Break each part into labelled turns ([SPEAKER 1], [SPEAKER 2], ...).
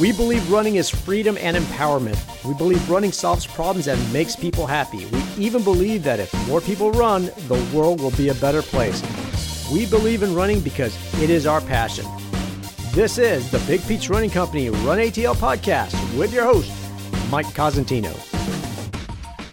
[SPEAKER 1] We believe running is freedom and empowerment. We believe running solves problems and makes people happy. We even believe that if more people run, the world will be a better place. We believe in running because it is our passion. This is the Big Peach Running Company Run ATL podcast with your host, Mike Cosentino.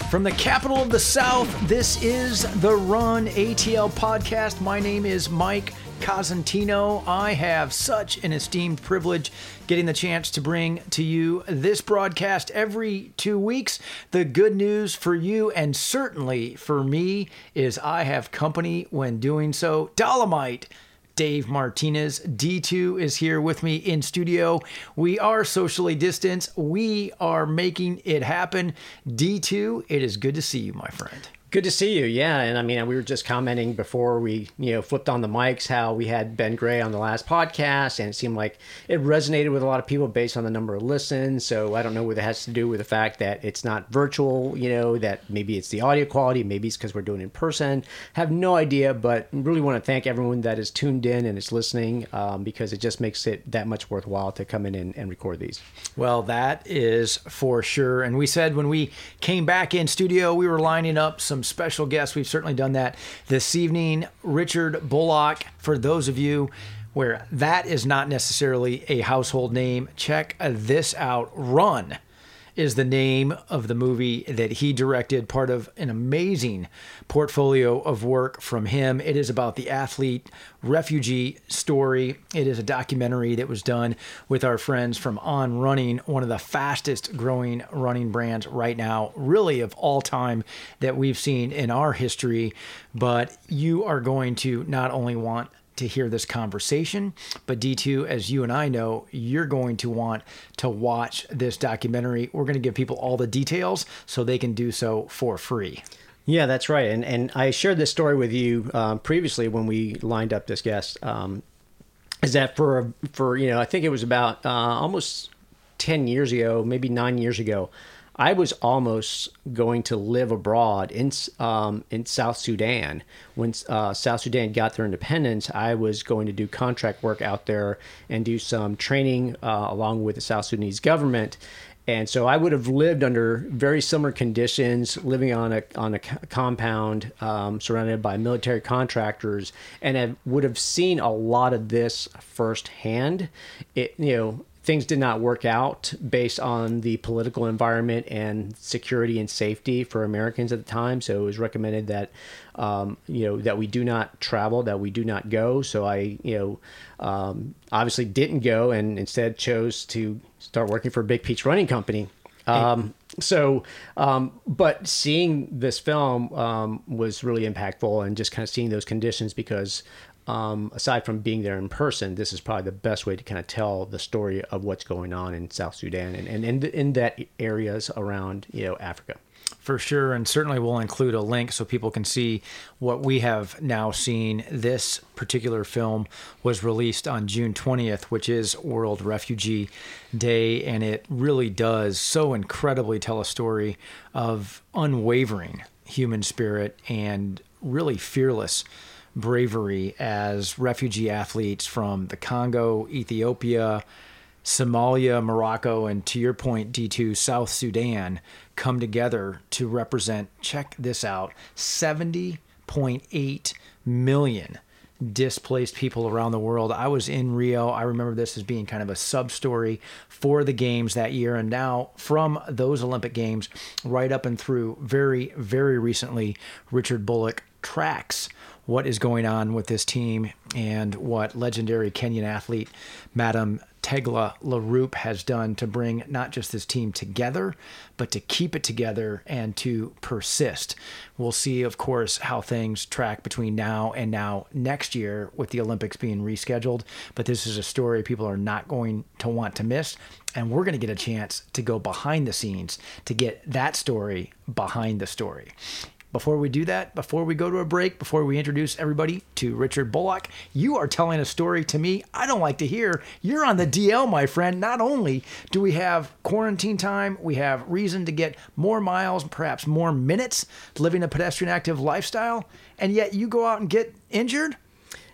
[SPEAKER 2] From the capital of the South, this is the Run ATL podcast. My name is Mike Cosentino. I have such an esteemed privilege getting the chance to bring to you this broadcast every two weeks. The good news for you and certainly for me is I have company when doing so. Dolomite. Dave Martinez. D2 is here with me in studio. We are socially distanced. We are making it happen. D2, it is good to see you, my friend.
[SPEAKER 1] Good to see you. Yeah, and I mean, we were just commenting before we, you know, flipped on the mics how we had Ben Gray on the last podcast, and it seemed like it resonated with a lot of people based on the number of listens. So I don't know whether it has to do with the fact that it's not virtual, you know, that maybe it's the audio quality, maybe it's because we're doing it in person. Have no idea, but really want to thank everyone that is tuned in and is listening um, because it just makes it that much worthwhile to come in and, and record these.
[SPEAKER 2] Well, that is for sure. And we said when we came back in studio, we were lining up some some special guests. We've certainly done that this evening. Richard Bullock, for those of you where that is not necessarily a household name, check this out. Run is the name of the movie that he directed, part of an amazing portfolio of work from him. It is about the athlete refugee story. It is a documentary that was done with our friends from On Running, one of the fastest growing running brands right now, really of all time that we've seen in our history. But you are going to not only want to hear this conversation. But D2, as you and I know, you're going to want to watch this documentary. We're going to give people all the details so they can do so for free.
[SPEAKER 1] Yeah, that's right. And and I shared this story with you um, previously when we lined up this guest. Um, is that for for you know I think it was about uh, almost ten years ago, maybe nine years ago. I was almost going to live abroad in um, in South Sudan when uh, South Sudan got their independence. I was going to do contract work out there and do some training uh, along with the South Sudanese government. And so I would have lived under very similar conditions, living on a on a compound um, surrounded by military contractors, and I would have seen a lot of this firsthand. It you know things did not work out based on the political environment and security and safety for Americans at the time. So it was recommended that um, you know that we do not travel, that we do not go. So I you know um, obviously didn't go and instead chose to start working for a Big Peach Running Company. Um, so, um, but seeing this film um, was really impactful, and just kind of seeing those conditions because um, aside from being there in person, this is probably the best way to kind of tell the story of what's going on in South Sudan and, and in, in that areas around, you know, Africa.
[SPEAKER 2] For sure, and certainly we'll include a link so people can see what we have now seen. This particular film was released on June 20th, which is World Refugee Day, and it really does so incredibly tell a story of unwavering human spirit and really fearless bravery as refugee athletes from the Congo, Ethiopia, Somalia, Morocco, and to your point, D2, South Sudan come together to represent, check this out, 70.8 million displaced people around the world. I was in Rio. I remember this as being kind of a sub story for the games that year. And now, from those Olympic Games, right up and through very, very recently, Richard Bullock tracks what is going on with this team and what legendary Kenyan athlete Madam Tegla Loroupe has done to bring not just this team together, but to keep it together and to persist. We'll see, of course, how things track between now and now next year with the Olympics being rescheduled. But this is a story people are not going to want to miss. And we're going to get a chance to go behind the scenes to get that story behind the story. Before we do that, before we go to a break, before we introduce everybody to Richard Bullock, you are telling a story to me I don't like to hear. You're on the DL, my friend. Not only do we have quarantine time, we have reason to get more miles, perhaps more minutes living a pedestrian active lifestyle, and yet you go out and get injured?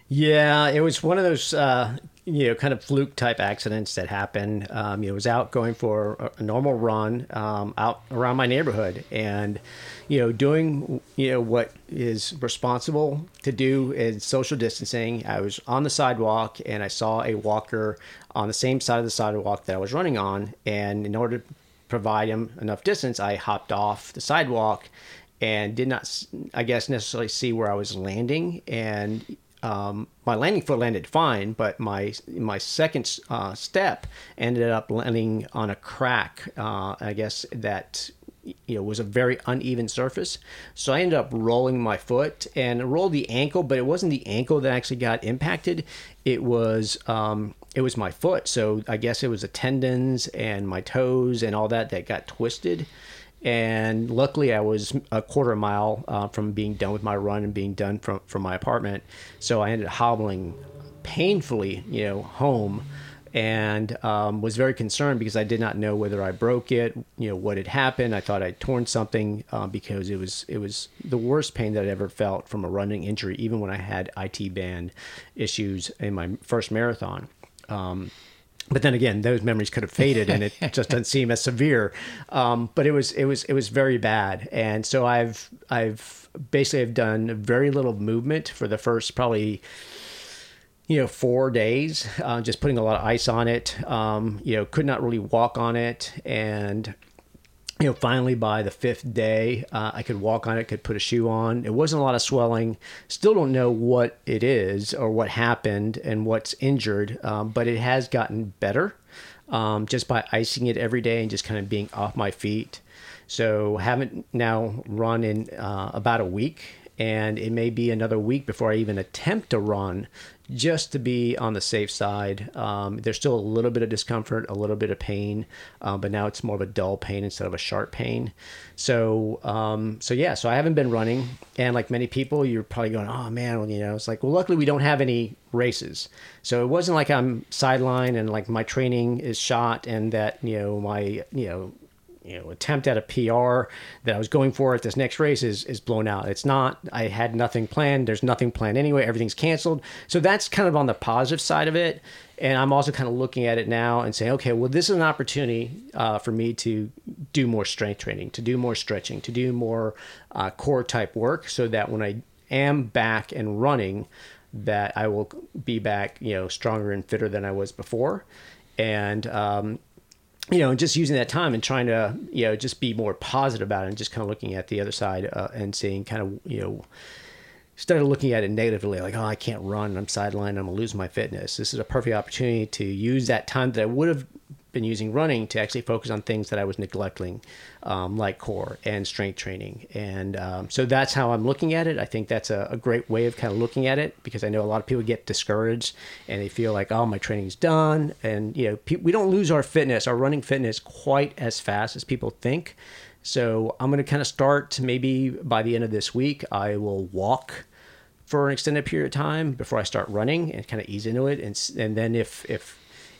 [SPEAKER 1] Yeah, it was one of those uh, you know, kind of fluke type accidents that happen. Um, you know, was out going for a, normal run um, out around my neighborhood, and you know, doing you know what is responsible to do in social distancing. I was on the sidewalk and I saw a walker on the same side of the sidewalk that I was running on, and in order to provide him enough distance, I hopped off the sidewalk and did not, I guess, necessarily see where I was landing and um, my landing foot landed fine, but my my second uh, step ended up landing on a crack. Uh, I guess that you know was a very uneven surface, so I ended up rolling my foot and rolled the ankle, but it wasn't the ankle that actually got impacted. It was um, it was my foot. So I guess it was the tendons and my toes and all that that got twisted and luckily I was a quarter mile uh, from being done with my run and being done from from my apartment, so I ended up hobbling painfully, you know, home, and um, was very concerned because I did not know whether I broke it, you know, what had happened. I thought I'd torn something uh, because it was it was the worst pain that I ever felt from a running injury, even when I had IT band issues in my first marathon. Um, but then again, those memories could have faded, and it just doesn't seem as severe. Um, but it was it was it was very bad, and so I've I've basically I've done very little movement for the first probably you know four days, uh, just putting a lot of ice on it. Um, you know, could not really walk on it, and you know, finally by the fifth day, uh, I could walk on it, could put a shoe on. It wasn't a lot of swelling. Still don't know what it is or what happened and what's injured, um, but it has gotten better um, just by icing it every day and just kind of being off my feet. So haven't now run in uh, about a week, and it may be another week before I even attempt to run just to be on the safe side. Um, there's still a little bit of discomfort, a little bit of pain, uh, but now it's more of a dull pain instead of a sharp pain. So, um, so yeah, so I haven't been running, and like many people, you're probably going, "Oh man," well, you know, it's like, well, luckily we don't have any races, so it wasn't like I'm sidelined and like my training is shot, and that you know my you know you know attempt at a PR that I was going for at this next race is is blown out. It's not. I had nothing planned. There's nothing planned anyway. Everything's canceled. So that's kind of on the positive side of it. And I'm also kind of looking at it now and saying, okay, well, this is an opportunity uh, for me to do more strength training, to do more stretching, to do more uh, core type work, so that when I am back and running, that I will be back, you know, stronger and fitter than I was before. And um, you know, just using that time and trying to, you know, just be more positive about it and just kind of looking at the other side uh, and seeing kind of, you know, instead of looking at it negatively, like, oh, I can't run, I'm sidelined, I'm gonna lose my fitness. This is a perfect opportunity to use that time that I would have been using running to actually focus on things that I was neglecting, um, like core and strength training. And um, so that's how I'm looking at it. I think that's a, a, great way of kind of looking at it because I know a lot of people get discouraged and they feel like, oh, my training's done. And, you know, pe- we don't lose our fitness, our running fitness quite as fast as people think. So I'm going to kind of start maybe by the end of this week, I will walk for an extended period of time before I start running and kind of ease into it. And, and then if, if,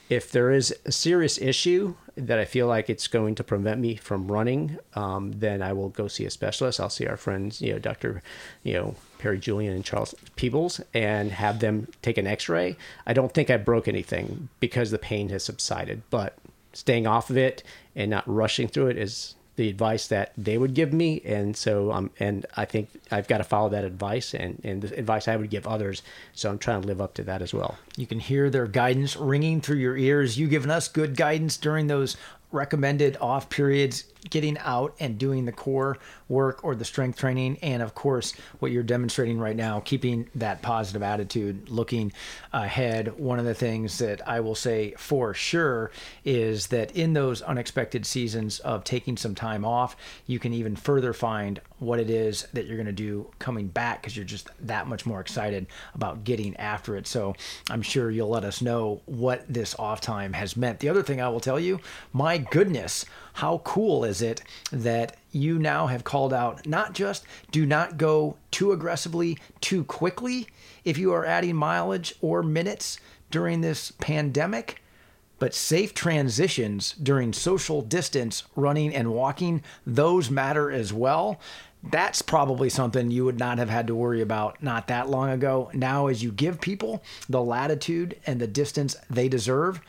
[SPEAKER 1] if there is a serious issue that I feel like it's going to prevent me from running, um, then I will go see a specialist. I'll see our friends, you know, Dr. You know, Perry Julien and Charles Peebles and have them take an x-ray. I don't think I broke anything because the pain has subsided, but staying off of it and not rushing through it is the advice that they would give me. And so um and i think i've got to follow that advice and and the advice i would give others. So i'm trying to live up to that as well.
[SPEAKER 2] You can hear their guidance ringing through your ears. You giving us good guidance during those recommended off periods getting out and doing the core work or the strength training and of course what you're demonstrating right now keeping that positive attitude looking ahead. One of the things that i will say for sure is that in those unexpected seasons of taking some time off you can even further find what it is that you're going to do coming back because you're just that much more excited about getting after it. So i'm sure you'll let us know what this off time has meant. The other thing i will tell you my goodness how cool is it that you now have called out not just do not go too aggressively too quickly if you are adding mileage or minutes during this pandemic, but safe transitions during social distance running and walking, those matter as well that's probably something you would not have had to worry about not that long ago. Now, as you give people the latitude and the distance they deserve,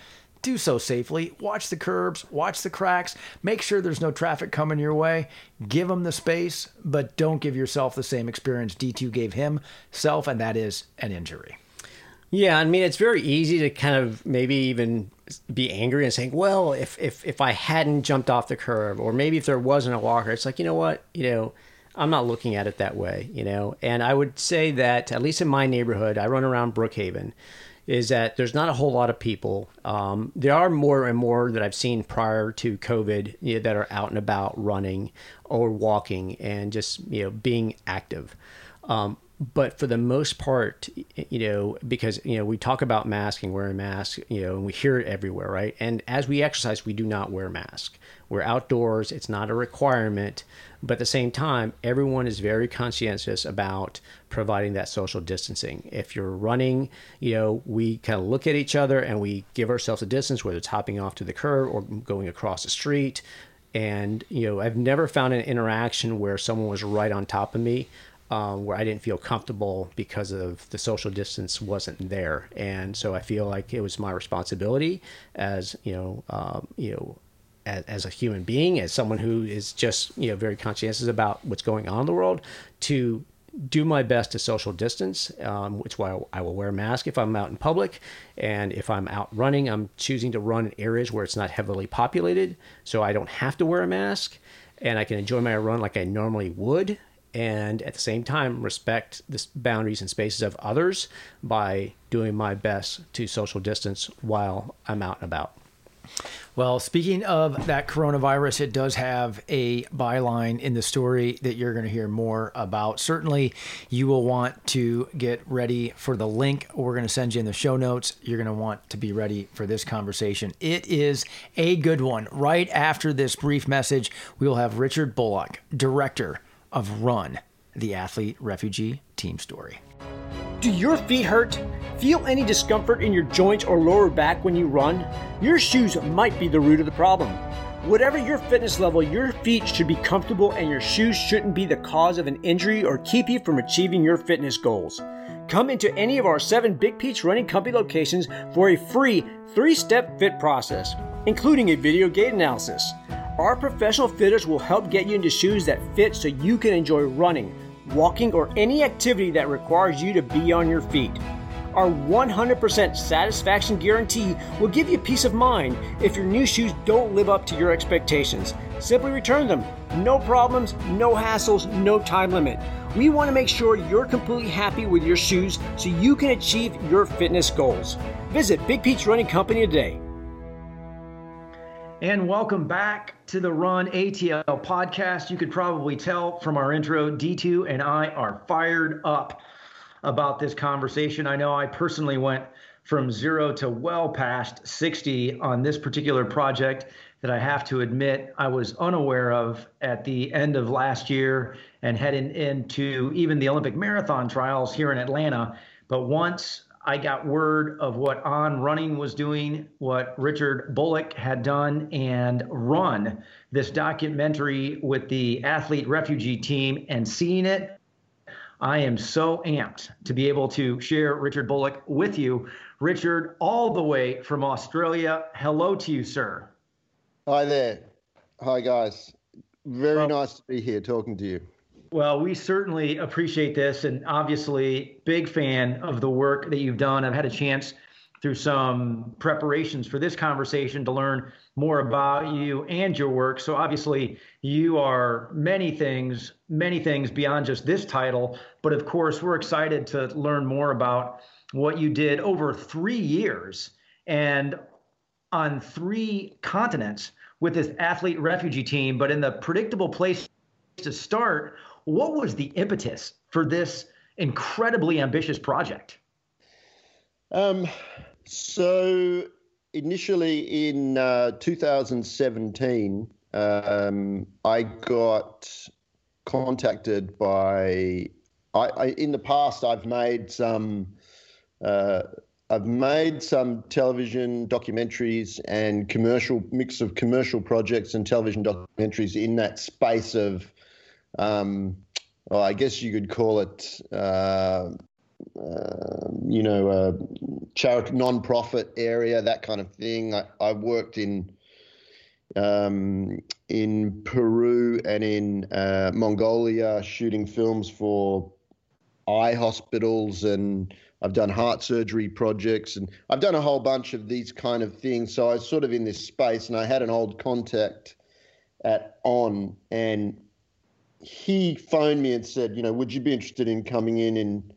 [SPEAKER 2] do so safely. Watch the curbs, watch the cracks, make sure there's no traffic coming your way. Give them the space, but don't give yourself the same experience D2 gave himself, and that is an injury.
[SPEAKER 1] Yeah, I mean it's very easy to kind of maybe even be angry and saying, "Well, if if if I hadn't jumped off the curb, or maybe if there wasn't a walker, it's like you know what, you know." I'm not looking at it that way, you know. And I would say that at least in my neighborhood, I run around Brookhaven, is that there's not a whole lot of people. Um, there are more and more that I've seen prior to COVID you know, that are out and about running or walking and just you know being active. Um, but for the most part, you know, because you know we talk about masking, wearing masks, you know, and we hear it everywhere, right? And as we exercise, we do not wear masks. We're outdoors; it's not a requirement. But at the same time, everyone is very conscientious about providing that social distancing. If you're running, you know, we kind of look at each other and we give ourselves a distance, whether it's hopping off to the curb or going across the street. And you know, I've never found an interaction where someone was right on top of me um, where I didn't feel comfortable because of the social distance wasn't there, and so I feel like it was my responsibility as you know, um, you know, as, as, a human being, as someone who is just you know very conscientious about what's going on in the world, to do my best to social distance, um, which why I will wear a mask if I'm out in public, and if I'm out running, I'm choosing to run in areas where it's not heavily populated, so I don't have to wear a mask, and I can enjoy my run like I normally would. And at the same time respect the boundaries and spaces of others by doing my best to social distance while I'm out and about.
[SPEAKER 2] Well, speaking of that coronavirus, it does have a byline in the story that you're going to hear more about. Certainly, you will want to get ready for the link we're going to send you in the show notes. You're going to want to be ready for this conversation. It is a good one. Right after this brief message, we will have Richard Bullock, director of Run, the athlete refugee team story.
[SPEAKER 3] Do your feet hurt? Feel any discomfort in your joints or lower back when you run? Your shoes might be the root of the problem. Whatever your fitness level, your feet should be comfortable and your shoes shouldn't be the cause of an injury or keep you from achieving your fitness goals. Come into any of our seven Big Peach Running Company locations for a free three step fit process, including a video gait analysis. Our professional fitters will help get you into shoes that fit so you can enjoy running, walking, or any activity that requires you to be on your feet. Our 100% satisfaction guarantee will give you peace of mind if your new shoes don't live up to your expectations. Simply return them. No problems, no hassles, no time limit. We want to make sure you're completely happy with your shoes so you can achieve your fitness goals. Visit Big Peach Running Company today.
[SPEAKER 2] And welcome back to the Run ATL podcast. You could probably tell from our intro, D2 and I are fired up about this conversation. I know I personally went from zero to well past 60 on this particular project that I have to admit I was unaware of at the end of last year and heading into even the Olympic marathon trials here in Atlanta. But once I got word of what On Running was doing, what Richard Bullock had done, and run this documentary with the athlete refugee team and seeing it. I am so amped to be able to share Richard Bullock with you. Richard, all the way from Australia, hello to you, sir.
[SPEAKER 4] Hi there. Hi, guys. Very well, nice to be here talking to you.
[SPEAKER 2] Well, we certainly appreciate this, and obviously, big fan of the work that you've done. I've had a chance through some preparations for this conversation to learn more about you and your work. So, obviously, you are many things, many things beyond just this title. But of course, we're excited to learn more about what you did over three years and on three continents with this athlete refugee team. But in the predictable place to start what was the impetus for this incredibly ambitious project?
[SPEAKER 4] Um, so initially in uh, 2017, um, I got contacted by. I, I, in the past, I've made some. Uh, I've made some television documentaries and commercial mix of commercial projects and television documentaries in that space of um, oh, I guess you could call it, uh, uh, you know, a charity non-profit area, that kind of thing. I, I worked in um, in Peru and in uh, Mongolia shooting films for eye hospitals and I've done heart surgery projects and I've done a whole bunch of these kind of things. So I was sort of in this space and I had an old contact at On and he phoned me and said, you know, would you be interested in coming in and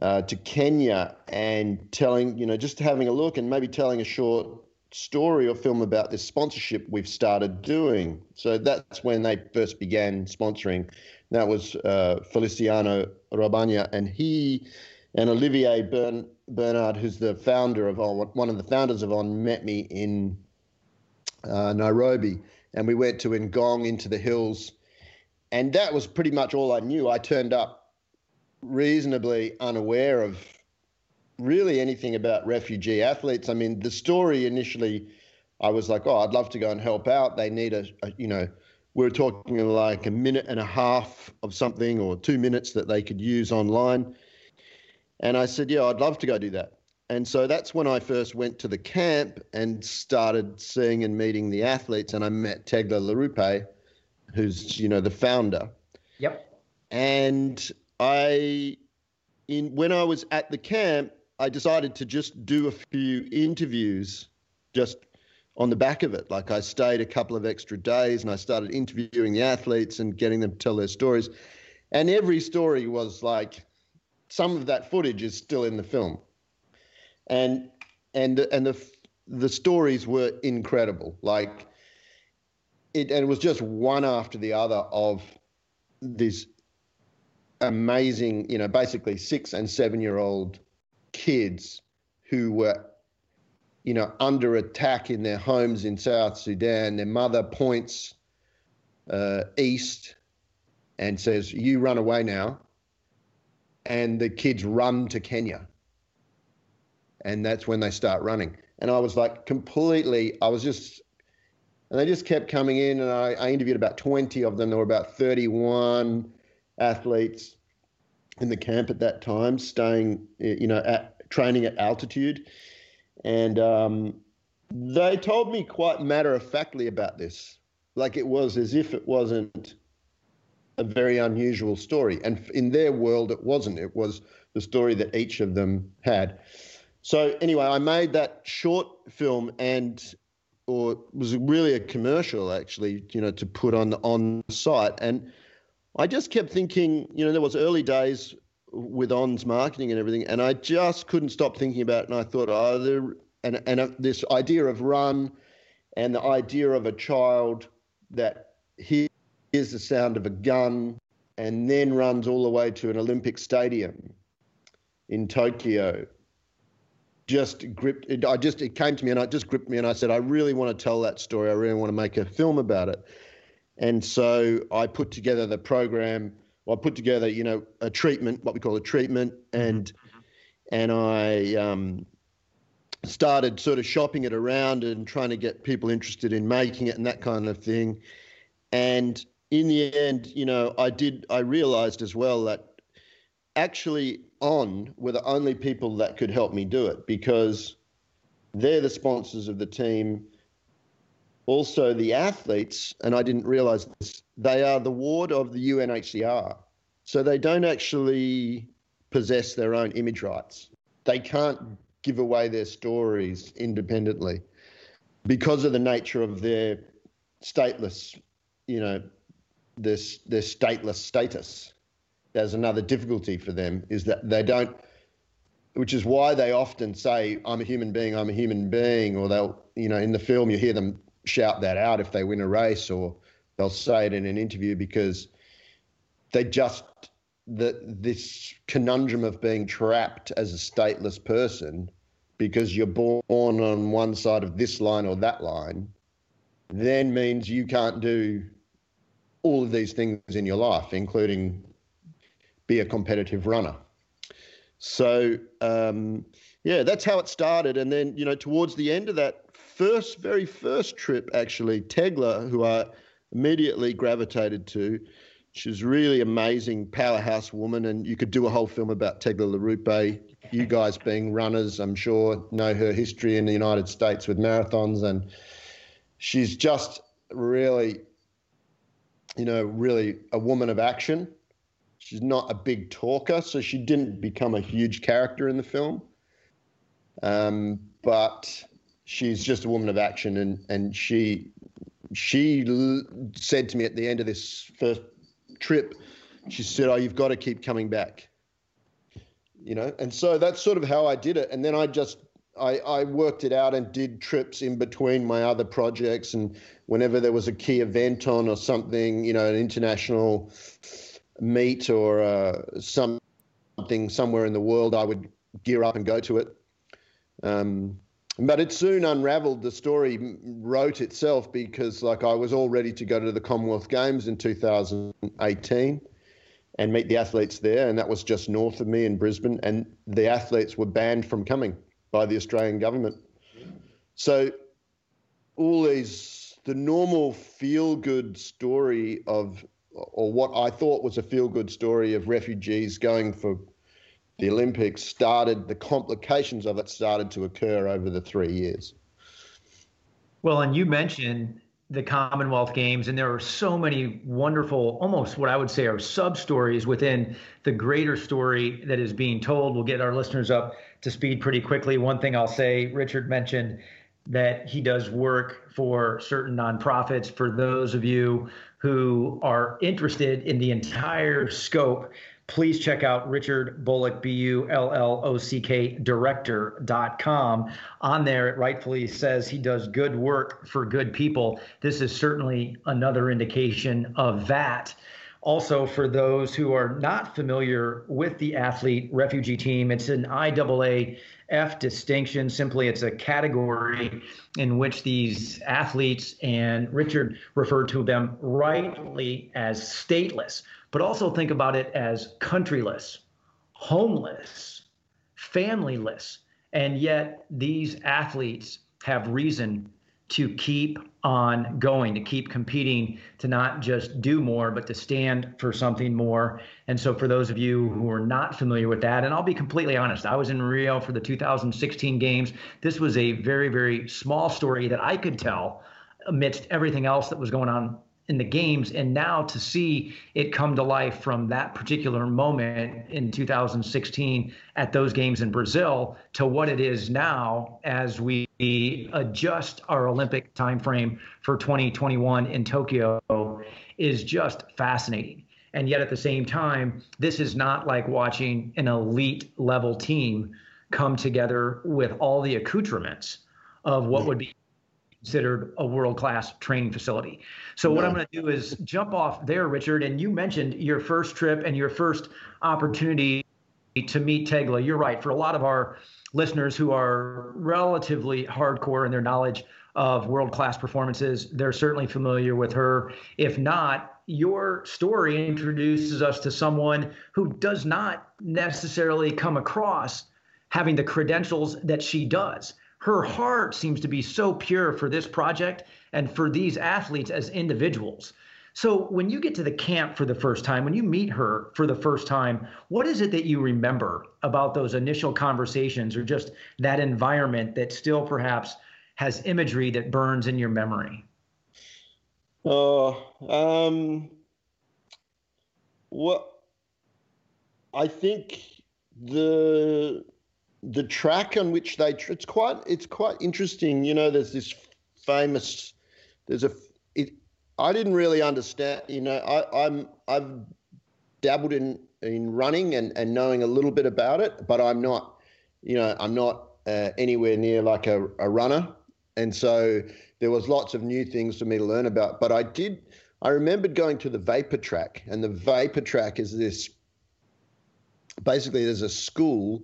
[SPEAKER 4] uh, to Kenya and telling, you know, just having a look and maybe telling a short story or film about this sponsorship we've started doing. So that's when they first began sponsoring. That was uh, Feliciano Rabanya, and he and Olivier Bern, Bernhard, who's the founder of On, one of the founders of On, met me in uh, Nairobi, and we went to Ngong into the hills, and that was pretty much all I knew. I turned up reasonably unaware of really anything about refugee athletes. I mean, the story initially, I was like, oh, I'd love to go and help out. They need a, a you know, we we're talking like a minute and a half of something or two minutes that they could use online and I said, Yeah, I'd love to go do that. And so that's when I first went to the camp and started seeing and meeting the athletes. And I met Tegla Loroupe, who's, you know, the founder.
[SPEAKER 2] Yep.
[SPEAKER 4] And I, in when I was at the camp, I decided to just do a few interviews just on the back of it. Like I stayed a couple of extra days and I started interviewing the athletes and getting them to tell their stories. And every story was like, some of that footage is still in the film, and and and the the stories were incredible. Like it, and it was just one after the other of these amazing, you know, basically six and seven year old kids who were, you know, under attack in their homes in South Sudan. Their mother points uh, east and says, "You run away now." and the kids run to Kenya. And that's when they start running. And I was like completely, I was just, and they just kept coming in. And I, I interviewed about 20 of them. There were about 31 athletes in the camp at that time, staying, you know, at training at altitude. And um, they told me quite matter of factly about this. Like it was as if it wasn't a very unusual story. And in their world, it wasn't. It was the story that each of them had. So anyway, I made that short film and or was really a commercial actually, you know, to put on on site. And I just kept thinking, you know, there was early days with On's marketing and everything, and I just couldn't stop thinking about it. And I thought, oh, there, and and uh, this idea of run, and the idea of a child that hears the sound of a gun, and then runs all the way to an Olympic stadium in Tokyo. Just gripped. It, I just it came to me and it just gripped me, and I said, I really want to tell that story. I really want to make a film about it. And so I put together the program. Well, I put together, you know, a treatment, what we call a treatment, and mm-hmm. and I um, started sort of shopping it around and trying to get people interested in making it and that kind of thing. And in the end, you know, I did, I realized as well that actually on were the only people that could help me do it because they're the sponsors of the team. Also, the athletes, and I didn't realize this, they are the ward of the UNHCR. So they don't actually possess their own image rights. They can't give away their stories independently because of the nature of their stateless, you know, this their stateless status. There's another difficulty for them is that they don't, which is why they often say, "I'm a human being. I'm a human being," or they'll, you know, in the film you hear them shout that out if they win a race, or they'll say it in an interview because they just the this conundrum of being trapped as a stateless person because you're born on one side of this line or that line then means you can't do all of these things in your life, including be a competitive runner. So um, yeah, that's how it started. And then you know, towards the end of that first, very first trip, actually, Tegla, who I immediately gravitated to, she's really amazing powerhouse woman, and you could do a whole film about Tegla Loroupe. You guys being runners, I'm sure know her history in the United States with marathons, and she's just really, you know, really a woman of action. She's not a big talker, so she didn't become a huge character in the film. Um, but she's just a woman of action, and and she she l- said to me at the end of this first trip, she said, "Oh, you've got to keep coming back." You know, and so that's sort of how I did it, and then I just I, I worked it out and did trips in between my other projects, and whenever there was a key event on or something, you know, an international meet or uh, something somewhere in the world, I would gear up and go to it. Um, but it soon unraveled. The story wrote itself because, like, I was all ready to go to the Commonwealth Games in 2018 and meet the athletes there, and that was just north of me in Brisbane, and the athletes were banned from coming by the Australian government. So, all these, the normal feel good story of, or what I thought was a feel good story of refugees going for the Olympics started, the complications of it started to occur over the three years.
[SPEAKER 2] Well, and you mentioned the Commonwealth Games, and there are so many wonderful, almost what I would say are sub stories within the greater story that is being told. We'll get our listeners up to speed pretty quickly. One thing I'll say Richard mentioned that he does work for certain nonprofits. For those of you who are interested in the entire scope please check out Richard Bullock, B U L L O C K, director.com. On there, it rightfully says he does good work for good people. This is certainly another indication of that. Also, for those who are not familiar with the athlete refugee team, it's an IAAF distinction. Simply, it's a category in which these athletes, and Richard referred to them rightly as stateless, but also think about it as countryless, homeless, familyless. And yet, these athletes have reason to keep on going, to keep competing, to not just do more, but to stand for something more. And so, for those of you who are not familiar with that, and I'll be completely honest, I was in Rio for the 2016 games. This was a very, very small story that I could tell amidst everything else that was going on in the games and now to see it come to life from that particular moment in 2016 at those games in Brazil to what it is now as we adjust our Olympic timeframe for 2021 in Tokyo is just fascinating. And yet at the same time, this is not like watching an elite level team come together with all the accoutrements of what would be considered a world class training facility. So, no. what I'm going to do is jump off there, Richard. And you mentioned your first trip and your first opportunity to meet Tegla. You're right. For a lot of our listeners who are relatively hardcore in their knowledge of world class performances, they're certainly familiar with her. If not, your story introduces us to someone who does not necessarily come across having the credentials that she does her heart seems to be so pure for this project and for these athletes as individuals. So when you get to the camp for the first time, when you meet her for the first time, what is it that you remember about those initial conversations or just that environment that still perhaps has imagery that burns in your memory?
[SPEAKER 4] Oh, um, what I think the the track on which they it's quite it's quite interesting you know there's this famous there's a it i didn't really understand you know i i'm i've dabbled in in running and and knowing a little bit about it but i'm not you know i'm not uh, anywhere near like a, a runner. And so there was lots of new things for me to learn about but i did i remembered going to the vapor track and the vapor track is this basically there's a school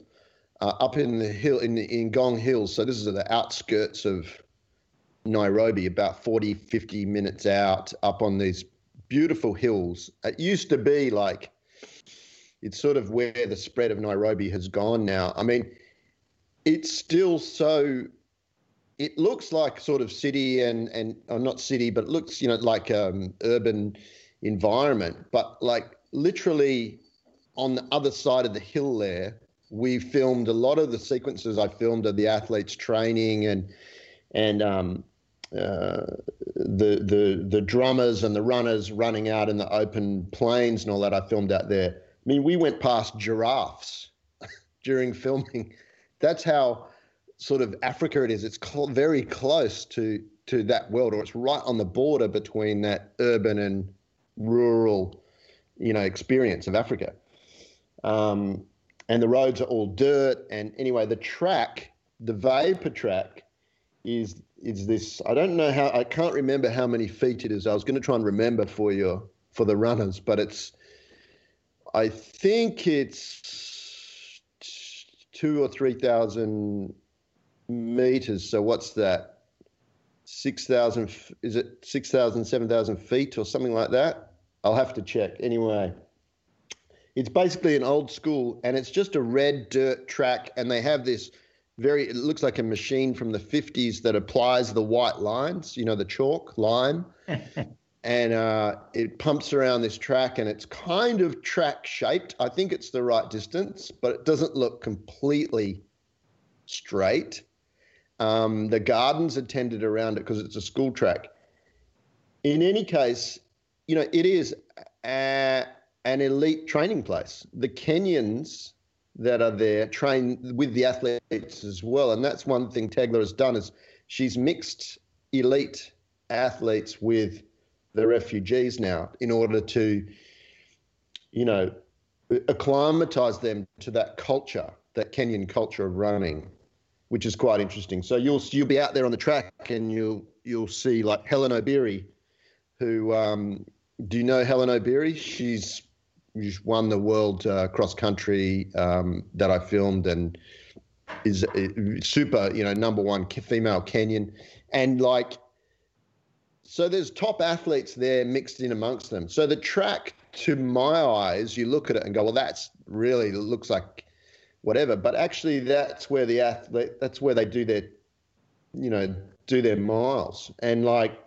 [SPEAKER 4] uh, up in the hill in in Ngong Hills. So this is the outskirts of Nairobi, about 40, 50 minutes out, up on these beautiful hills. It used to be like it's sort of where the spread of Nairobi has gone now. I mean, it's still so. It looks like sort of city and and or not city, but it looks you know like um, urban environment. But like literally on the other side of the hill there, we filmed a lot of the sequences I filmed of the athletes training and and um, uh, the the the drummers and the runners running out in the open plains and all that. I filmed out there. I mean, we went past giraffes during filming. That's how sort of Africa it is. It's cl- very close to to that world, or it's right on the border between that urban and rural, you know, experience of Africa. Um, and the roads are all dirt. And anyway, the track, the vapor track, is is this. I don't know how. I can't remember how many feet it is. I was going to try and remember for you for the runners, but it's. I think it's two or three thousand meters. So what's that? Six thousand? Is it six thousand, seven thousand feet or something like that? I'll have to check. Anyway, it's basically an old school, and it's just a red dirt track, and they have this very. It looks like a machine from the '50s that applies the white lines. You know, the chalk line. and uh, it pumps around this track and it's kind of track shaped. I think it's the right distance, but it doesn't look completely straight. Um, the gardens are tended around it because it's a school track. In any case, you know, it is a, an elite training place. The Kenyans that are there train with the athletes as well, and that's one thing Tegla has done is she's mixed elite athletes with the refugees now in order to, you know, acclimatize them to that culture, that Kenyan culture of running which is quite interesting. So you'll you'll be out there on the track and you'll you'll see like Hellen Obiri, who um, do you know Hellen Obiri? She's she's won the world uh, cross country um, that I filmed and is uh, super you know number one female Kenyan and like so there's top athletes there mixed in amongst them. So the track to my eyes, you look at it and go, well, that's really looks like whatever. But actually, that's where the athlete, that's where they do their, you know, do their miles. And like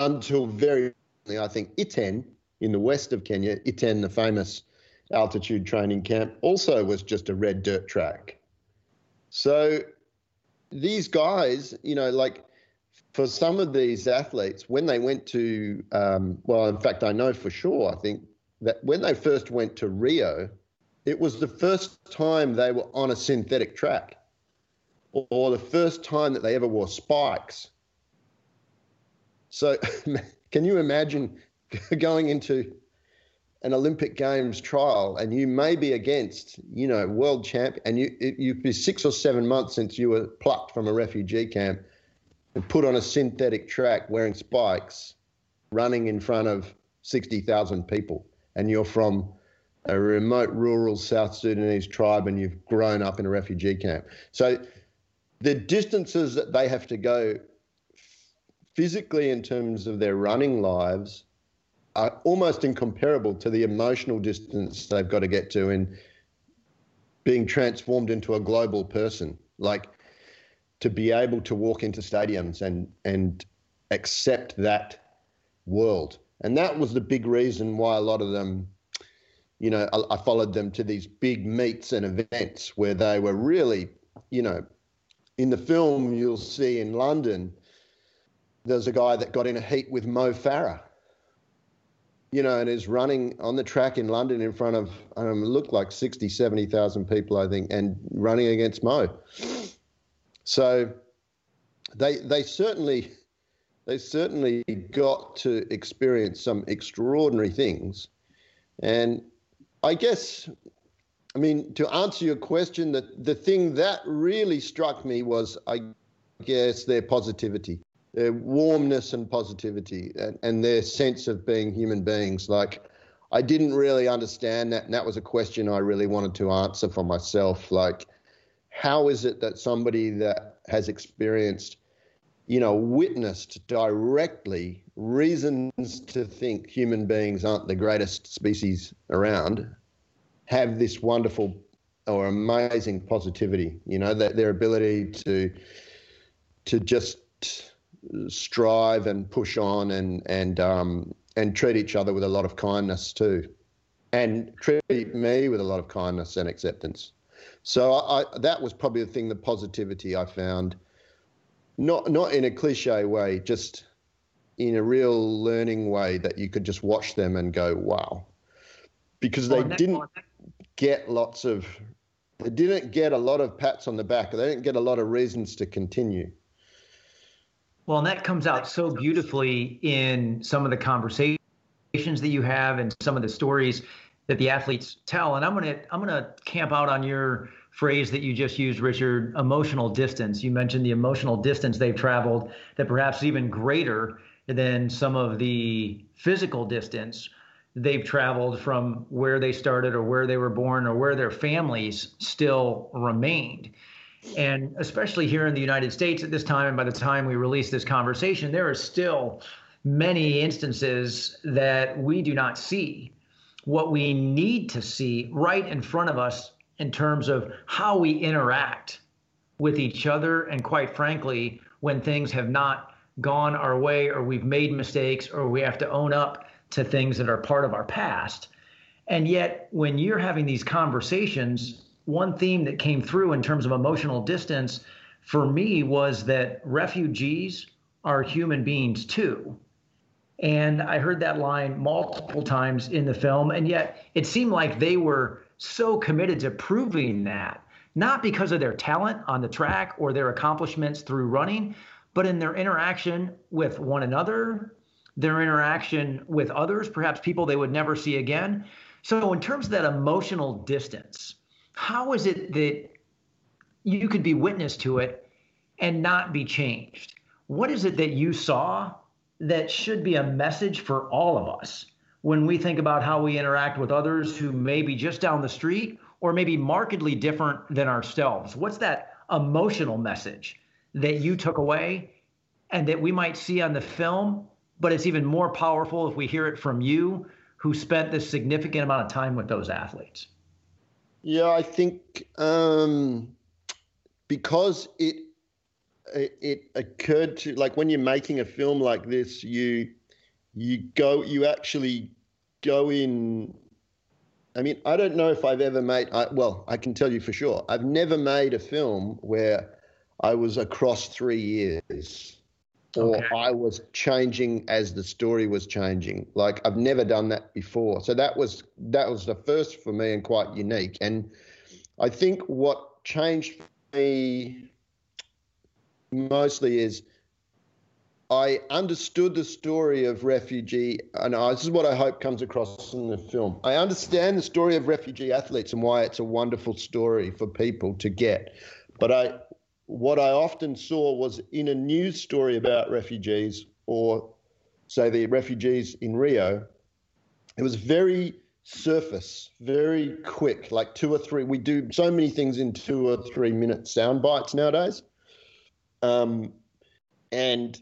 [SPEAKER 4] until very, I think Iten in the west of Kenya, Iten, the famous altitude training camp, also was just a red dirt track. So these guys, you know, like for some of these athletes, when they went to, um, well, in fact, I know for sure, I think that when they first went to Rio, it was the first time they were on a synthetic track or the first time that they ever wore spikes. So, can you imagine going into an Olympic Games trial and you may be against, you know, world champ, and you you've been six or seven months since you were plucked from a refugee camp and put on a synthetic track wearing spikes, running in front of sixty thousand people, and you're from a remote rural South Sudanese tribe and you've grown up in a refugee camp. So the distances that they have to go physically in terms of their running lives are almost incomparable to the emotional distance they've got to get to in being transformed into a global person. Like to be able to walk into stadiums and and accept that world. And that was the big reason why a lot of them you know, I, I, followed them to these big meets and events where they were really, you know, in the film you'll see in London, there's a guy that got in a heat with Mo Farah, you know, and is running on the track in London in front of, I don't know, looked like 60, 70,000 people, I think, and running against Mo. So they, they certainly, they certainly got to experience some extraordinary things. And I guess, I mean, to answer your question, the, the thing that really struck me was, I guess, their positivity, their warmness and positivity, and, and their sense of being human beings. Like, I didn't really understand that. And that was a question I really wanted to answer for myself. Like, how is it that somebody that has experienced, you know, witnessed directly reasons to think human beings aren't the greatest species around have this wonderful or amazing positivity. You know that their ability to to just strive and push on and and um, and treat each other with a lot of kindness too, and treat me with a lot of kindness and acceptance. So I, I, that was probably the thing, the positivity I found, not not in a cliche way, just in a real learning way that you could just watch them and go, wow, because they didn't get lots of, they didn't get a lot of pats on the back. They didn't get a lot of reasons to continue.
[SPEAKER 2] Well, and that comes out so beautifully in some of the conversations that you have and some of the stories that the athletes tell. And I'm gonna I'm gonna camp out on your phrase that you just used, Richard, emotional distance. You mentioned the emotional distance they've traveled that perhaps even greater than some of the physical distance they've traveled from where they started or where they were born or where their families still remained. And especially here in the United States at this time, and by the time we release this conversation, there are still many instances that we do not see what we need to see right in front of us in terms of how we interact with each other. And quite frankly, when things have not gone our way or we've made mistakes or we have to own up to things that are part of our past. And yet, when you're having these conversations, one theme that came through in terms of emotional distance for me was that refugees are human beings too. And I heard that line multiple times in the film. And yet, it seemed like they were so committed to proving that, not because of their talent on the track or their accomplishments through running, but in their interaction with one another, their interaction with others, perhaps people they would never see again. So, in terms of that emotional distance, how is it that you could be witness to it and not be changed? What is it that you saw that should be a message for all of us when we think about how we interact with others who may be just down the street or maybe markedly different than ourselves? What's that emotional message that you took away and that we might see on the film, but it's even more powerful if we hear it from you who spent this significant amount of time with those athletes?
[SPEAKER 4] Yeah, I think um, because it, it it occurred to like when you're making a film like this, you you go you actually go in. I mean, I don't know if I've ever made. I, well, I can tell you for sure, I've never made a film where I was across three years or okay. I was changing as the story was changing. Like I've never done that before. So that was that was the first for me and quite unique. And I think what changed me mostly is I understood the story of refugee, and this is what I hope comes across in the film. I understand the story of refugee athletes and why it's a wonderful story for people to get. But I what I often saw was in a news story about refugees, or say the refugees in Rio, it was very surface, very quick, like two or three. We do so many things in two or three minute sound bites nowadays. Um, and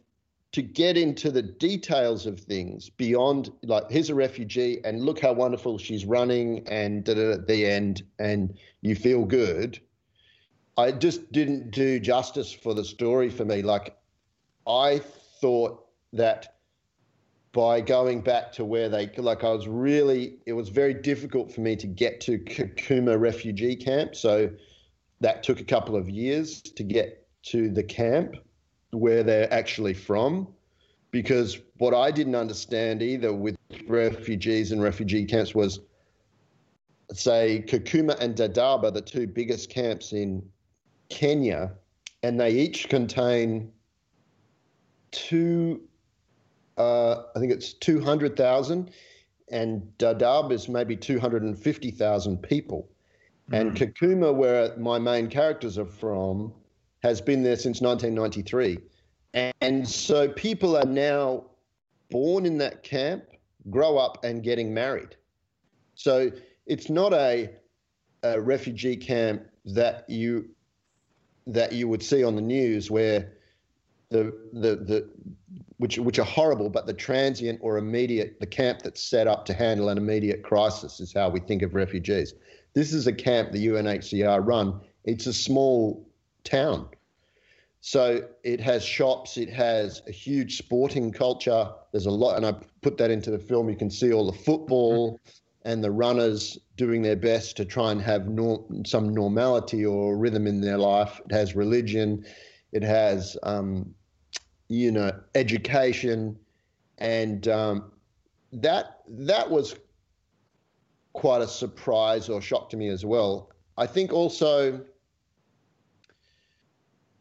[SPEAKER 4] to get into the details of things beyond, like, here's a refugee and look how wonderful she's running, and at the end, and you feel good I just didn't do justice for the story for me. Like, I thought that by going back to where they, like, I was really, it was very difficult for me to get to Kakuma refugee camp. So that took a couple of years to get to the camp where they're actually from. Because what I didn't understand either with refugees and refugee camps was, say, Kakuma and Dadaab are the two biggest camps in Kenya, and they each contain two, uh, I think it's 200,000, and Dadaab is maybe 250,000 people. Mm-hmm. And Kakuma, where my main characters are from, has been there since 1993. And so people are now born in that camp, grow up, and getting married. So it's not a, a refugee camp that you that you would see on the news where the the the which which are horrible, but the transient or immediate the camp that's set up to handle an immediate crisis is how we think of refugees. This is a camp the UNHCR run. It's a small town, So it has shops, it has a huge sporting culture. There's a lot, and I put that into the film. You can see all the football mm-hmm. And the runners doing their best to try and have some normality or rhythm in their life. It has religion, it has, um, you know, education, and um, that that was quite a surprise or shock to me as well. I think also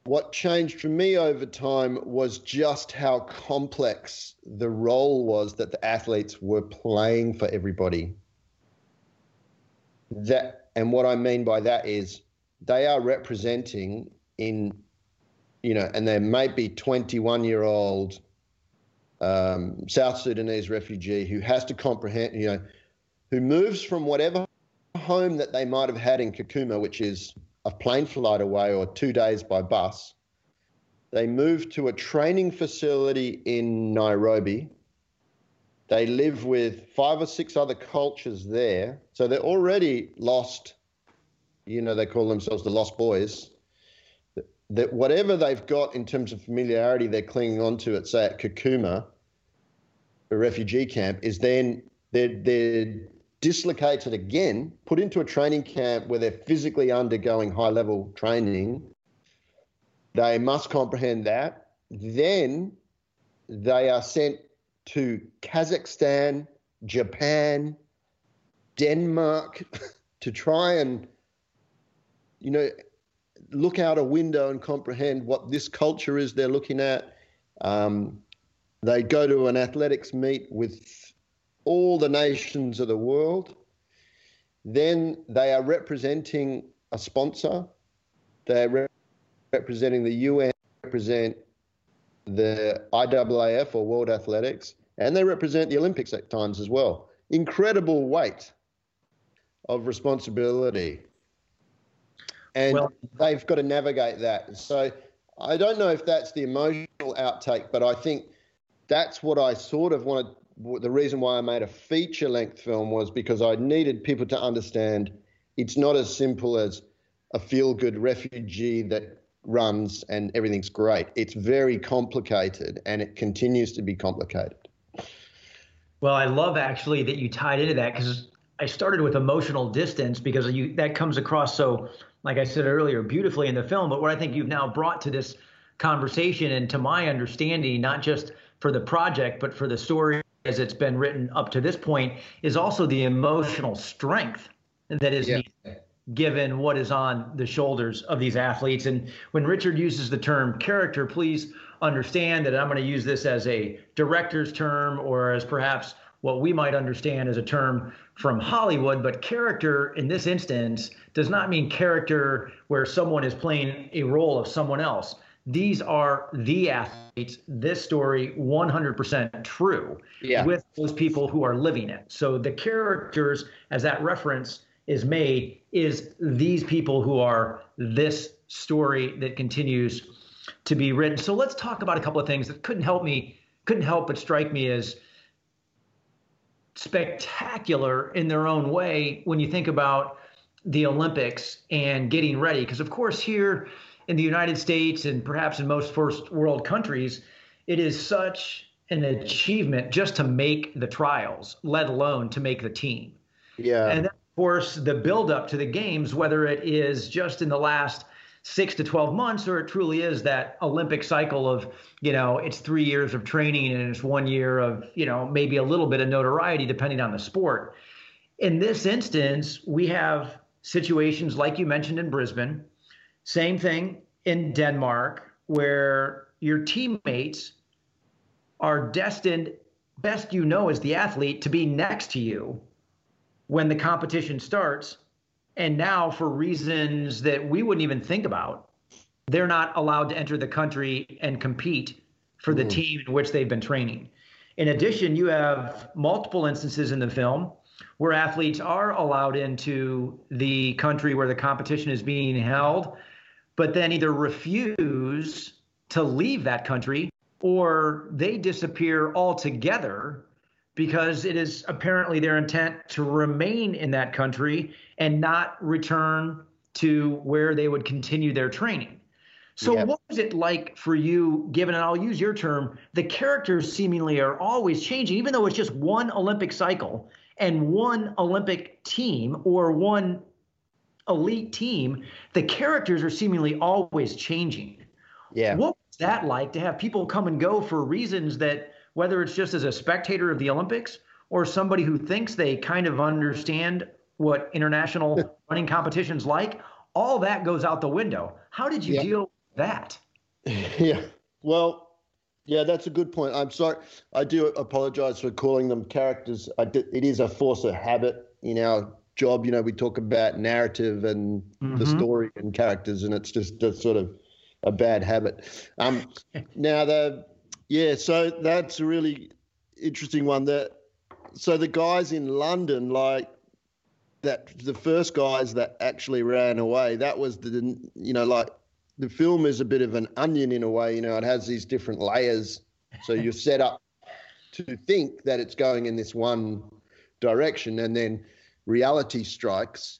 [SPEAKER 4] what changed for me over time was just how complex the role was that the athletes were playing for everybody. That and what I mean by that is they are representing in you know, and they may be 21 year old um, South Sudanese refugee who has to comprehend, you know, who moves from whatever home that they might have had in Kakuma, which is a plane flight away or two days by bus. They move to a training facility in Nairobi. They live with five or six other cultures there. So they're already lost. You know, they call themselves the Lost Boys. That whatever they've got in terms of familiarity, they're clinging on to it, say at Kakuma, a refugee camp, is then they're, they're dislocated again, put into a training camp where they're physically undergoing high level training. They must comprehend that. Then they are sent to Kazakhstan, Japan, Denmark to try and, you know, look out a window and comprehend what this culture is they're looking at. Um, they go to an athletics meet with all the nations of the world. Then they are representing a sponsor. They're re- representing the UN, represent the IAAF or World Athletics, and they represent the Olympics at times as well. Incredible weight of responsibility. And well, they've got to navigate that. So I don't know if that's the emotional outtake, but I think that's what I sort of wanted the reason why I made a feature length film was because I needed people to understand it's not as simple as a feel good refugee that runs and everything's great. It's very complicated and it continues to be complicated.
[SPEAKER 2] Well, I love actually that you tied into that because I started with emotional distance because you that comes across so, like I said earlier, beautifully in the film. But what I think you've now brought to this conversation and to my understanding, not just for the project, but for the story as it's been written up to this point, is also the emotional strength that is yeah. needed given what is on the shoulders of these athletes. And when Richard uses the term character, please understand that I'm going to use this as a director's term or as perhaps what we might understand as a term from Hollywood. But character in this instance does not mean character where someone is playing a role of someone else these are the athletes. This story 100% true yeah. with those people who are living it. So the characters, as that reference is made, is these people who are this story that continues to be written. So let's talk about a couple of things that couldn't help me, couldn't help but strike me as spectacular in their own way when you think about the Olympics and getting ready. Because of course here in the United States and perhaps in most first world countries, it is such an achievement just to make the trials, let alone to make the team.
[SPEAKER 4] Yeah.
[SPEAKER 2] And of course, the buildup to the games, whether it is just in the last six to 12 months or it truly is that Olympic cycle of, you know, it's three years of training and it's one year of, you know, maybe a little bit of notoriety depending on the sport. In this instance, we have situations like you mentioned in Brisbane same thing in Denmark, where your teammates are destined, best you know as the athlete, to be next to you when the competition starts. And now, for reasons that we wouldn't even think about, they're not allowed to enter the country and compete for the mm. team in which they've been training. In addition, you have multiple instances in the film where athletes are allowed into the country where the competition is being held but then either refuse to leave that country or they disappear altogether because it is apparently their intent to remain in that country and not return to where they would continue their training.
[SPEAKER 3] So yep. what was it like for you, given, and I'll use your term, the characters seemingly are always changing, even though it's just one Olympic cycle and one Olympic team or one elite team, the characters are seemingly always changing.
[SPEAKER 4] Yeah.
[SPEAKER 3] What was that like to have people come and go for reasons that, whether it's just as a spectator of the Olympics or somebody who thinks they kind of understand what international running competitions like, all that goes out the window. How did you yeah. deal with that.
[SPEAKER 4] Yeah. Well, yeah, that's a good point. I'm sorry. I do apologize for calling them characters. it is a force of habit in our job. You know, we talk about narrative and mm-hmm. the story and characters, and it's just a sort of a bad habit. Um, now, the yeah, so that's a really interesting one. That so the guys in London, like that, the first guys that actually ran away, that was the you know like the film is a bit of an onion in a way. You know, it has these different layers, so you're set up to think that it's going in this one direction, and then reality strikes.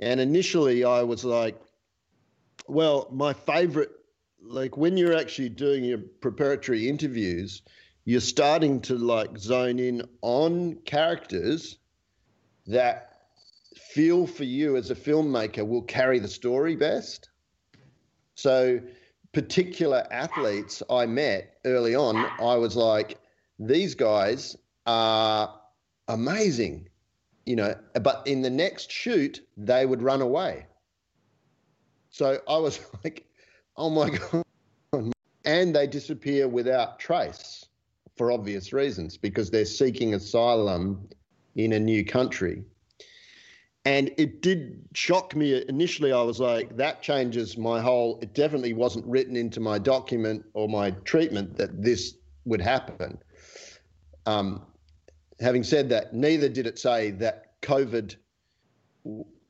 [SPEAKER 4] And initially, I was like, well, my favorite, like when you're actually doing your preparatory interviews, you're starting to like zone in on characters that feel for you as a filmmaker will carry the story best. So, particular athletes I met early on, I was like, these guys are amazing, you know, but in the next shoot, they would run away. So I was like, oh my God. And they disappear without trace for obvious reasons because they're seeking asylum in a new country. And it did shock me initially. I was like, that changes my whole. It definitely wasn't written into my document or my treatment that this would happen. Um, having said that, neither did it say that COVID,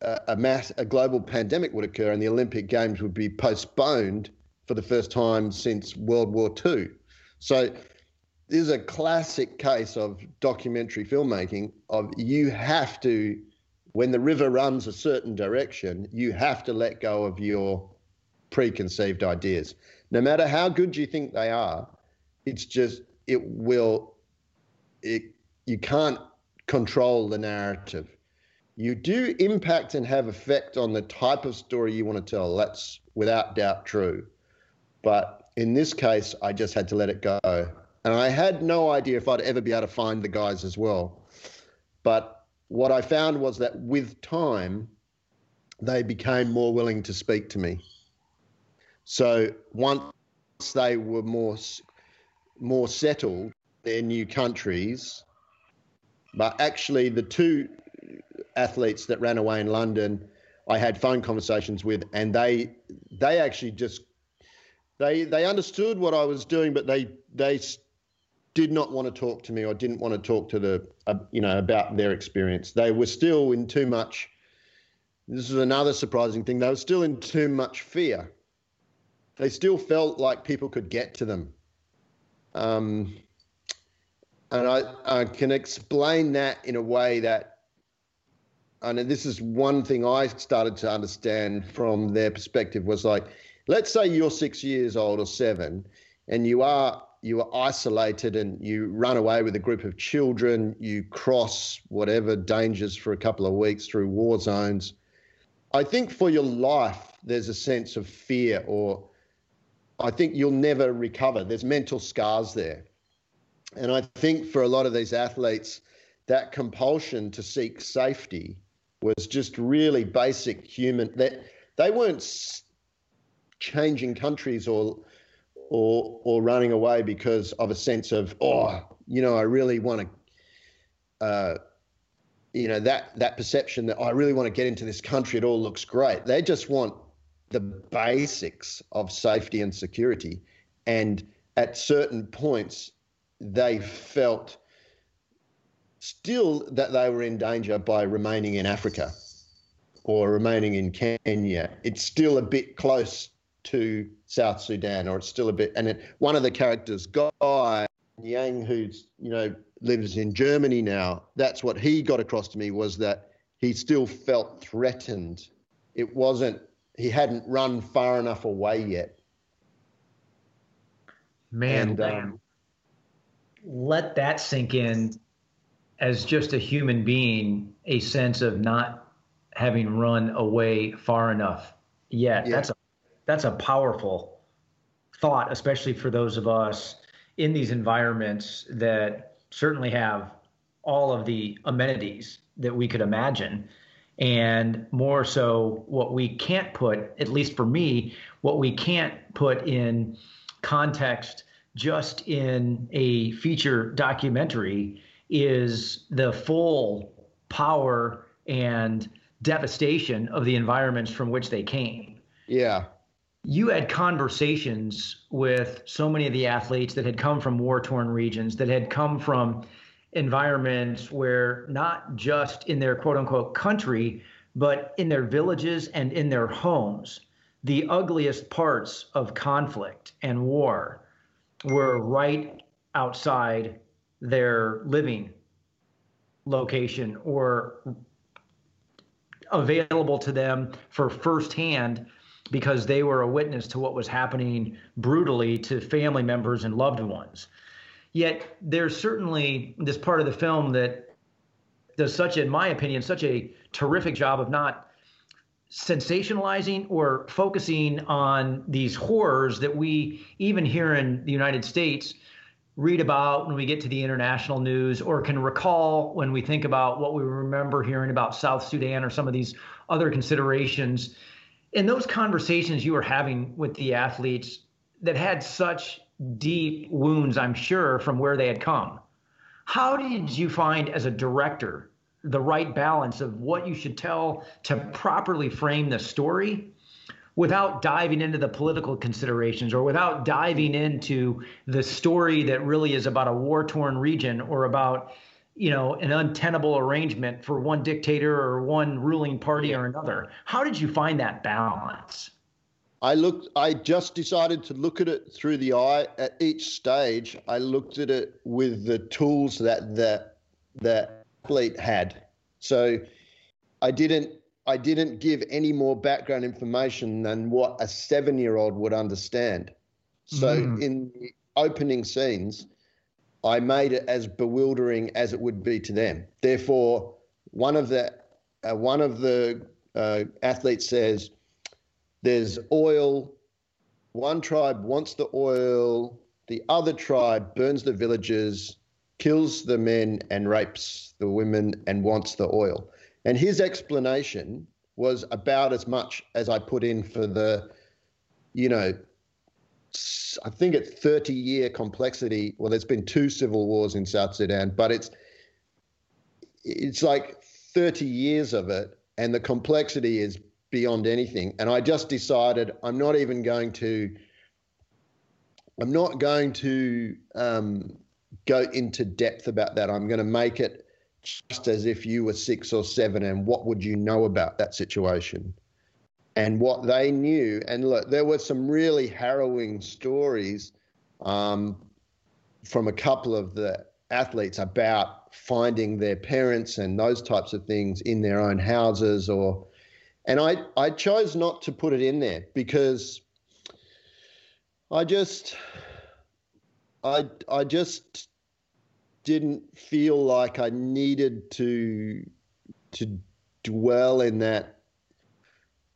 [SPEAKER 4] a mass, a global pandemic would occur and the Olympic Games would be postponed for the first time since World War II. So this is a classic case of documentary filmmaking of you have to when the river runs a certain direction, you have to let go of your preconceived ideas. No matter how good you think they are, it's just, it will, it, you can't control the narrative. You do impact and have effect on the type of story you want to tell. That's without doubt true. But in this case, I just had to let it go. And I had no idea if I'd ever be able to find the guys as well. But what I found was that with time, they became more willing to speak to me. So once they were more more settled, their new countries, but actually the two athletes that ran away in London, I had phone conversations with, and they they actually just they they understood what I was doing, but they they did not want to talk to me or didn't want to talk to the, uh, you know, about their experience. They were still in too much. This is another surprising thing. They were still in too much fear. They still felt like people could get to them. Um, and I, I can explain that in a way that, and this is one thing I started to understand from their perspective was like, let's say you're six years old or seven, and you are you are isolated and you run away with a group of children, you cross whatever dangers for a couple of weeks through war zones. I think for your life, there's a sense of fear, or I think you'll never recover. There's mental scars there. And I think for a lot of these athletes, that compulsion to seek safety was just really basic human. That they weren't changing countries or or or running away because of a sense of oh you know I really want to uh, you know that that perception that I really want to get into this country it all looks great they just want the basics of safety and security and at certain points they felt still that they were in danger by remaining in Africa or remaining in Kenya it's still a bit close to South Sudan, or it's still a bit. And it, one of the characters, Guy Yang, who's you know lives in Germany now, that's what he got across to me was that he still felt threatened. It wasn't he hadn't run far enough away yet,
[SPEAKER 2] Man, and, um, let that sink in as just a human being, a sense of not having run away far enough yet. Yeah. That's a that's a powerful thought, especially for those of us in these environments that certainly have all of the amenities that we could imagine. And more so, what we can't put, at least for me, what we can't put in context just in a feature documentary is the full power and devastation of the environments from which they came.
[SPEAKER 4] Yeah.
[SPEAKER 2] You had conversations with so many of the athletes that had come from war torn regions, that had come from environments where not just in their quote unquote country, but in their villages and in their homes, the ugliest parts of conflict and war were right outside their living location or available to them for firsthand because they were a witness to what was happening brutally to family members and loved ones. Yet there's certainly this part of the film that does such, in my opinion, such a terrific job of not sensationalizing or focusing on these horrors that we, even here in the United States, read about when we get to the international news or can recall when we think about what we remember hearing about South Sudan or some of these other considerations. In those conversations you were having with the athletes that had such deep wounds, I'm sure, from where they had come, how did you find as a director the right balance of what you should tell to properly frame the story without diving into the political considerations or without diving into the story that really is about a war torn region or about you know an untenable arrangement for one dictator or one ruling party or another. How did you find that balance?
[SPEAKER 4] I looked i just decided to look at it through the eye. At each stage i looked at it with the tools that that that athlete had. So i didn't I didn't give any more background information than what a seven year old would understand. So mm. in the opening scenes, I made it as bewildering as it would be to them. Therefore, one of the uh, one of the uh, athletes says, "There's oil. One tribe wants the oil. The other tribe burns the villages, kills the men, and rapes the women, and wants the oil." And his explanation was about as much as I put in for the, you know, I think it's 30 year complexity. Well, there's been two civil wars in South Sudan, but it's it's like 30 years of it, and the complexity is beyond anything. And I just decided I'm not even going to. I'm not going to um, go into depth about that. I'm going to make it just as if you were six or seven and what would you know about that situation? And what they knew and look there were some really harrowing stories um, from a couple of the athletes about finding their parents and those types of things in their own houses or and I, I chose not to put it in there because I just I I just didn't feel like I needed to to dwell in that.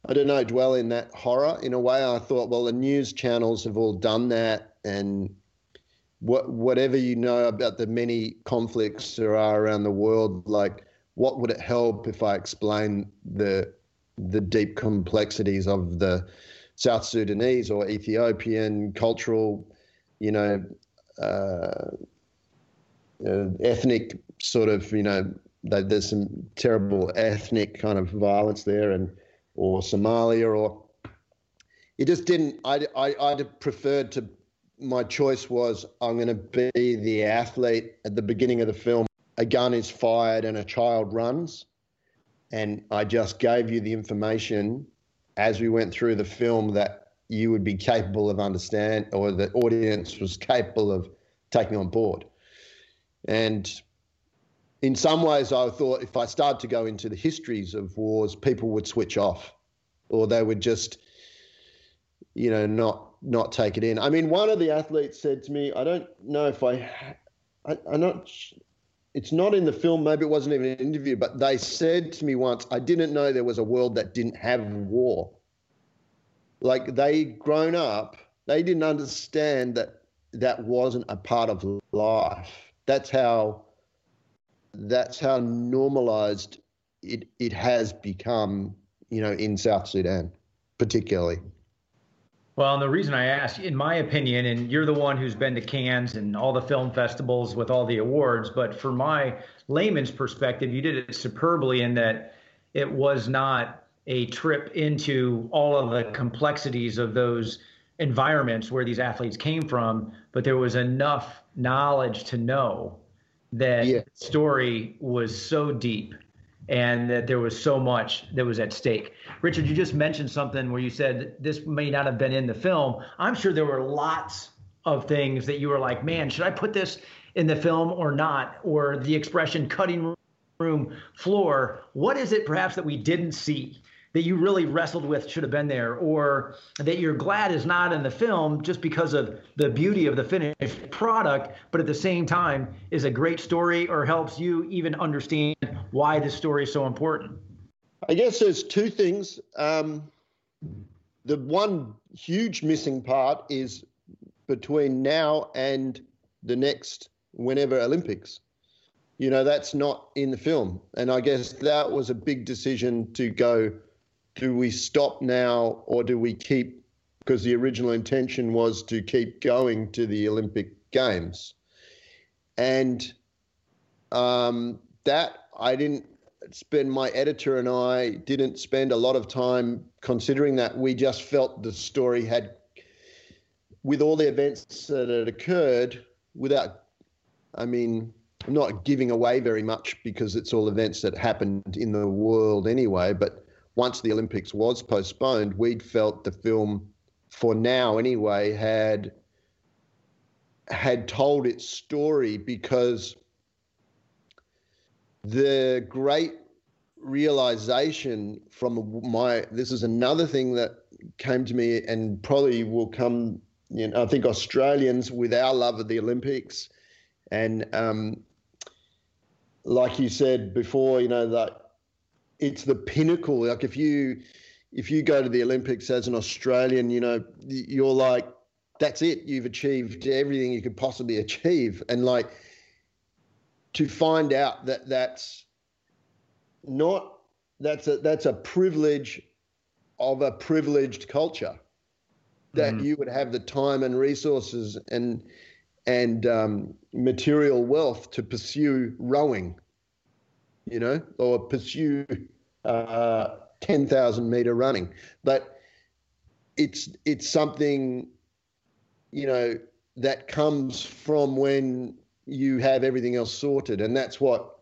[SPEAKER 4] I don't know, dwell in that horror. In a way, I thought, well, the news channels have all done that, and what whatever you know about the many conflicts there are around the world, like what would it help if I explain the the deep complexities of the South Sudanese or Ethiopian cultural, you know, uh, uh, ethnic sort of, you know, there's some terrible ethnic kind of violence there, and or Somalia, or it just didn't. I I I'd preferred to. My choice was I'm going to be the athlete at the beginning of the film. A gun is fired and a child runs, and I just gave you the information as we went through the film that you would be capable of understand, or the audience was capable of taking on board. And in some ways, I thought if I started to go into the histories of wars, people would switch off or they would just, you know, not not take it in. I mean, one of the athletes said to me, I don't know if I, I I'm not. It's not in the film. Maybe it wasn't even an interview, but they said to me once, I didn't know there was a world that didn't have war. Like they grown up, they didn't understand that that wasn't a part of life. That's how that's how normalized it it has become, you know, in South Sudan, particularly.
[SPEAKER 2] Well, and the reason I ask, in my opinion, and you're the one who's been to Cannes and all the film festivals with all the awards, but for my layman's perspective, you did it superbly in that it was not a trip into all of the complexities of those environments where these athletes came from, but there was enough knowledge to know that yeah. the story was so deep and that there was so much that was at stake. Richard, you just mentioned something where you said this may not have been in the film. I'm sure there were lots of things that you were like, man, should I put this in the film or not? Or the expression cutting room floor. What is it perhaps that we didn't see that you really wrestled with should have been there, or that you're glad is not in the film just because of the beauty of the finished product, but at the same time is a great story or helps you even understand why this story is so important?
[SPEAKER 4] I guess there's two things. Um, the one huge missing part is between now and the next whenever Olympics. You know, that's not in the film. And I guess that was a big decision to go do we stop now or do we keep because the original intention was to keep going to the Olympic Games, and um, that I didn't spend. My editor and I didn't spend a lot of time considering that. We just felt the story had, with all the events that had occurred, without, I mean, I'm not giving away very much because it's all events that happened in the world anyway, but once the Olympics was postponed, we'd felt the film, for now anyway, had had told its story because the great realization from my this is another thing that came to me and probably will come you know i think australians with our love of the olympics and um, like you said before you know that it's the pinnacle. Like if you if you go to the Olympics as an Australian, you know, you're like, that's it. You've achieved everything you could possibly achieve, and like to find out that that's not that's a that's a privilege of a privileged culture that mm-hmm. you would have the time and resources and and um, material wealth to pursue rowing you know, or pursue uh, 10,000 meter running. But it's it's something, you know, that comes from when you have everything else sorted, and that's what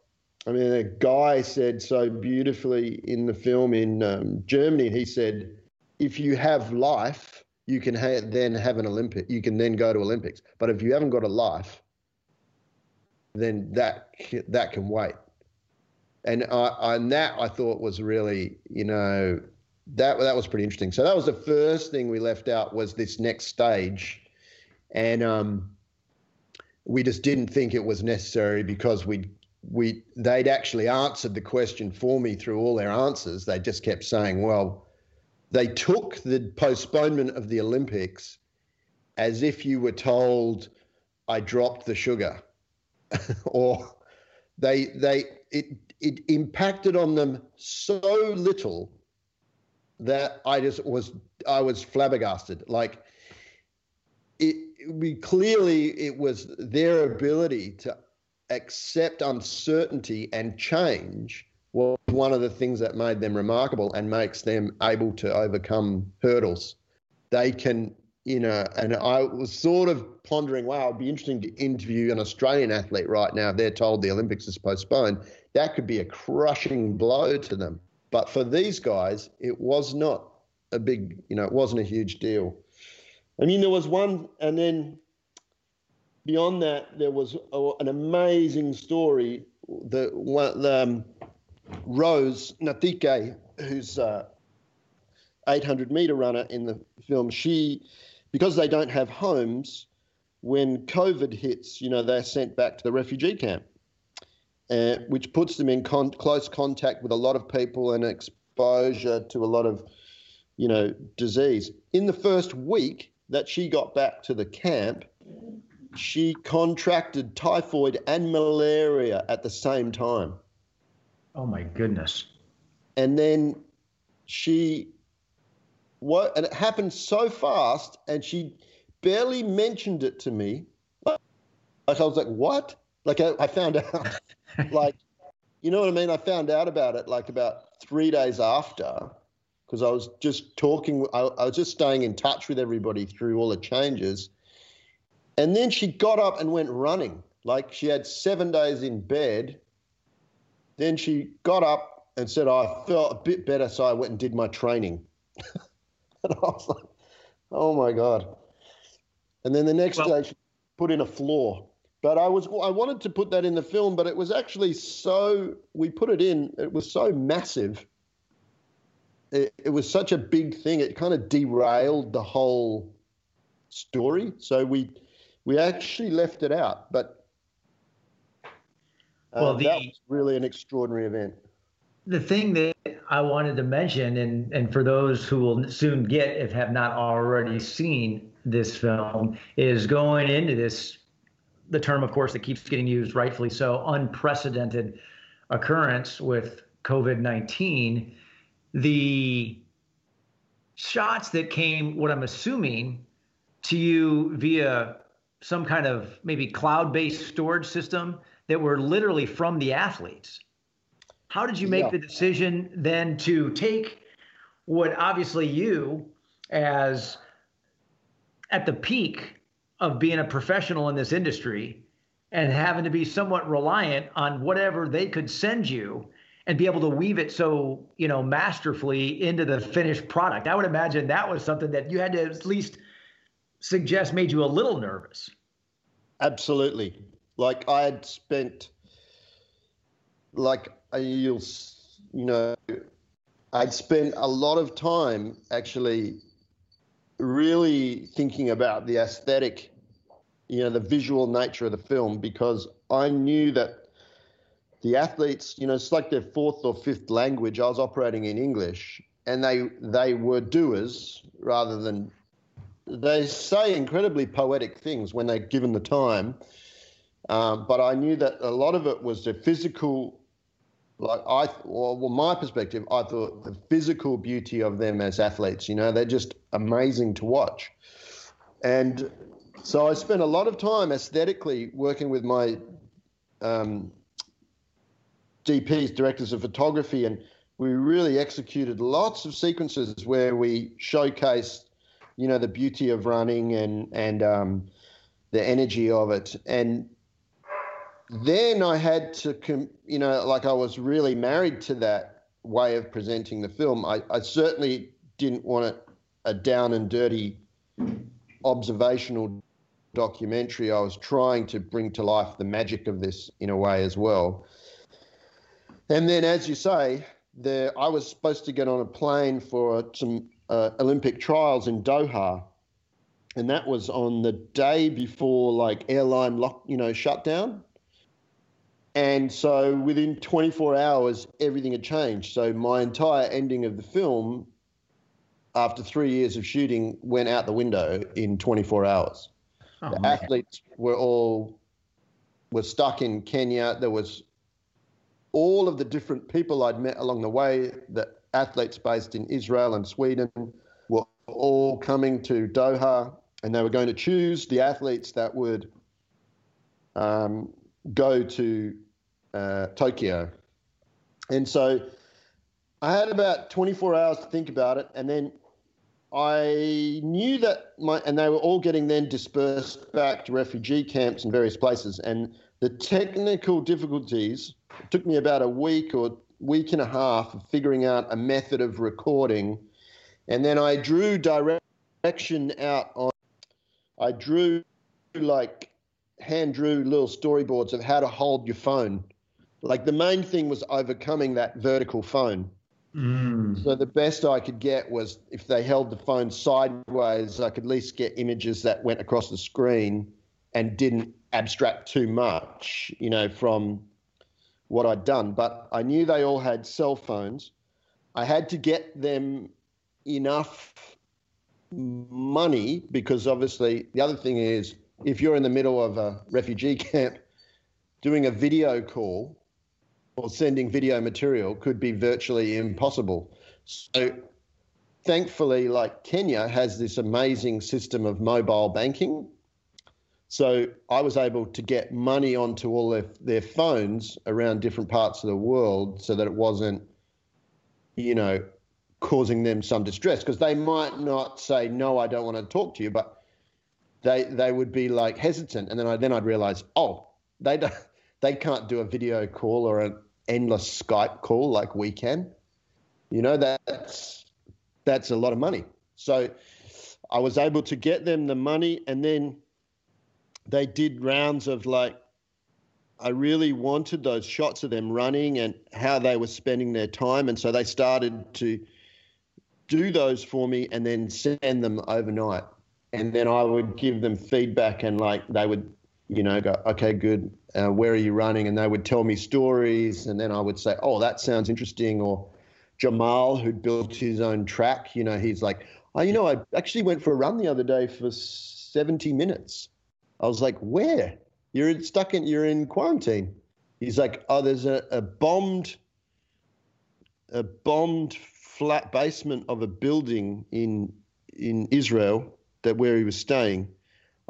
[SPEAKER 4] I mean. A guy said so beautifully in the film in um, Germany. He said, "If you have life, you can ha- then have an Olympic. You can then go to Olympics. But if you haven't got a life, then that that can wait." And I, and that I thought was really, you know, that that was pretty interesting. So that was the first thing we left out was this next stage, and um, we just didn't think it was necessary because we we they'd actually answered the question for me through all their answers. They just kept saying, well, they took the postponement of the Olympics as if you were told I dropped the sugar, or they they it it impacted on them so little that I just was I was flabbergasted. Like it we clearly it was their ability to accept uncertainty and change was one of the things that made them remarkable and makes them able to overcome hurdles. They can you know, and I was sort of pondering, wow, it'd be interesting to interview an Australian athlete right now. They're told the Olympics is postponed. That could be a crushing blow to them. But for these guys, it was not a big, you know, it wasn't a huge deal. I mean, there was one, and then beyond that, there was a, an amazing story. The one, um, Rose Nathike, who's a 800 meter runner in the film, she because they don't have homes, when COVID hits, you know, they're sent back to the refugee camp, uh, which puts them in con- close contact with a lot of people and exposure to a lot of, you know, disease. In the first week that she got back to the camp, she contracted typhoid and malaria at the same time.
[SPEAKER 2] Oh my goodness.
[SPEAKER 4] And then she what and it happened so fast and she barely mentioned it to me. Like I was like, what? Like I, I found out like you know what I mean? I found out about it like about three days after because I was just talking I, I was just staying in touch with everybody through all the changes. And then she got up and went running. Like she had seven days in bed. Then she got up and said, I felt a bit better, so I went and did my training. and I was like, oh my God. And then the next well, day, she put in a floor. But I was I wanted to put that in the film, but it was actually so we put it in. It was so massive. It, it was such a big thing. It kind of derailed the whole story. So we we actually left it out. But uh, well, the, that was really an extraordinary event.
[SPEAKER 2] The thing that I wanted to mention, and and for those who will soon get, if have not already seen this film, is going into this. The term, of course, that keeps getting used, rightfully so, unprecedented occurrence with COVID nineteen. The shots that came, what I'm assuming, to you via some kind of maybe cloud-based storage system that were literally from the athletes. How did you make yeah. the decision then to take what obviously you as at the peak of being a professional in this industry and having to be somewhat reliant on whatever they could send you and be able to weave it so you know masterfully into the finished product i would imagine that was something that you had to at least suggest made you a little nervous.
[SPEAKER 4] Absolutely. Like I had spent, like uh, you'll, you know, I'd spent a lot of time actually really thinking about the aesthetic, you know, the visual nature of the film because I knew that the athletes, you know, it's like their fourth or fifth language. I was operating in English, and they they were doers rather than they say incredibly poetic things when they're given the time. Um, but I knew that a lot of it was the physical, like I, well, well, my perspective, I thought the physical beauty of them as athletes. You know, they're just amazing to watch, and so I spent a lot of time aesthetically working with my um, DPs, directors of photography, and we really executed lots of sequences where we showcased you know the beauty of running and and um, the energy of it and then I had to, com- you know, like I was really married to that way of presenting the film. I, I certainly didn't want it a down and dirty observational documentary. I was trying to bring to life the magic of this in a way as well. And then, as you say, there I was supposed to get on a plane for some uh, Olympic trials in Doha, and that was on the day before like airline lock, you know, shutdown. And so within 24 hours, everything had changed. So my entire ending of the film, after three years of shooting, went out the window in 24 hours. Oh, the man. athletes were all were stuck in Kenya. There was all of the different people I'd met along the way The athletes based in Israel and Sweden were all coming to Doha, and they were going to choose the athletes that would um, go to uh, Tokyo. And so I had about 24 hours to think about it, and then I knew that my and they were all getting then dispersed back to refugee camps in various places, and the technical difficulties took me about a week or week and a half of figuring out a method of recording. And then I drew direction out on, I drew like hand drew little storyboards of how to hold your phone. Like the main thing was overcoming that vertical phone. Mm. So the best I could get was if they held the phone sideways, I could at least get images that went across the screen and didn't abstract too much, you know, from what I'd done. But I knew they all had cell phones. I had to get them enough money because obviously the other thing is if you're in the middle of a refugee camp, doing a video call or sending video material could be virtually impossible. So thankfully, like Kenya has this amazing system of mobile banking. So I was able to get money onto all their, their phones around different parts of the world so that it wasn't, you know, causing them some distress because they might not say, no, I don't want to talk to you, but they, they would be like hesitant. And then I, then I'd realize, oh, they don't, they can't do a video call or an endless Skype call like we can. You know, that's that's a lot of money. So I was able to get them the money and then they did rounds of like I really wanted those shots of them running and how they were spending their time and so they started to do those for me and then send them overnight and then I would give them feedback and like they would you know, go, okay, good. Uh, where are you running? And they would tell me stories, and then I would say, oh, that sounds interesting. Or Jamal, who'd built his own track, you know, he's like, oh, you know, I actually went for a run the other day for 70 minutes. I was like, where? You're stuck in, you're in quarantine. He's like, oh, there's a, a bombed, a bombed flat basement of a building in in Israel that where he was staying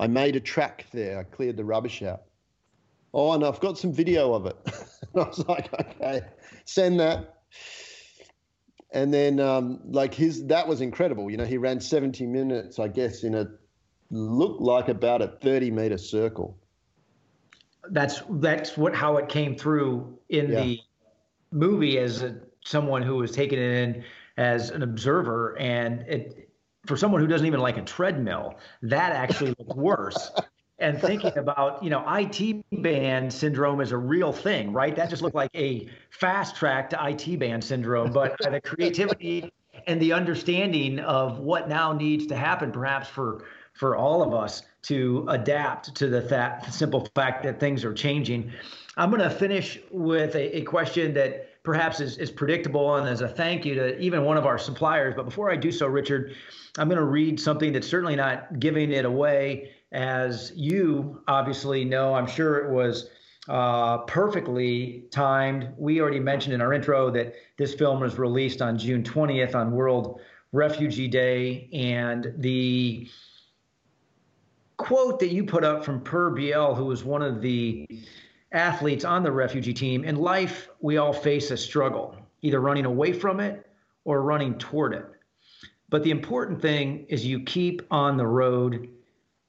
[SPEAKER 4] I made a track there. I cleared the rubbish out. Oh, and I've got some video of it. I was like, okay, send that. And then, um, like his, that was incredible. You know, he ran 70 minutes, I guess, in a looked like about a 30 meter circle.
[SPEAKER 2] That's that's what how it came through in yeah. the movie as a, someone who was taking it in as an observer, and it for someone who doesn't even like a treadmill, that actually looked worse. and thinking about, you know, IT band syndrome is a real thing, right? That just looked like a fast track to IT band syndrome, but the creativity and the understanding of what now needs to happen, perhaps for for all of us to adapt to the that simple fact that things are changing. I'm going to finish with a, a question that perhaps is, is predictable and as a thank you to even one of our suppliers. But before I do so, Richard, I'm going to read something that's certainly not giving it away. As you obviously know, I'm sure it was uh, perfectly timed. We already mentioned in our intro that this film was released on June 20th on World Refugee Day. And the quote that you put up from Pur Biel, who was one of the athletes on the refugee team in life, we all face a struggle, either running away from it or running toward it. But the important thing is you keep on the road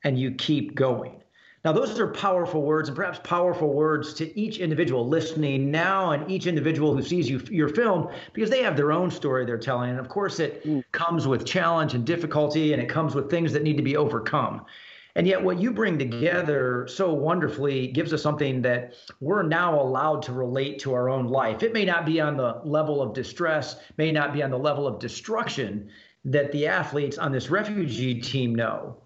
[SPEAKER 2] and you keep going. Now, those are powerful words, and perhaps powerful words to each individual listening now and each individual who sees you, your film, because they have their own story they're telling. And of course, it mm. comes with challenge and difficulty, and it comes with things that need to be overcome. And yet, what you bring together so wonderfully gives us something that we're now allowed to relate to our own life. It may not be on the level of distress, may not be on the level of destruction, that the athletes on this refugee team know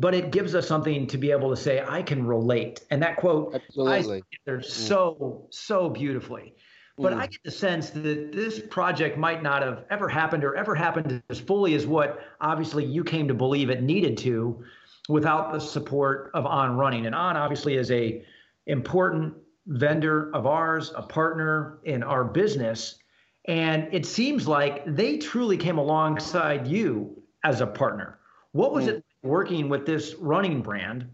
[SPEAKER 2] but it gives us something to be able to say i can relate and that quote
[SPEAKER 4] Absolutely.
[SPEAKER 2] I mm. so so beautifully but mm. i get the sense that this project might not have ever happened or ever happened as fully as what obviously you came to believe it needed to without the support of on running and on obviously is a important vendor of ours a partner in our business and it seems like they truly came alongside you as a partner. What was mm. it working with this running brand?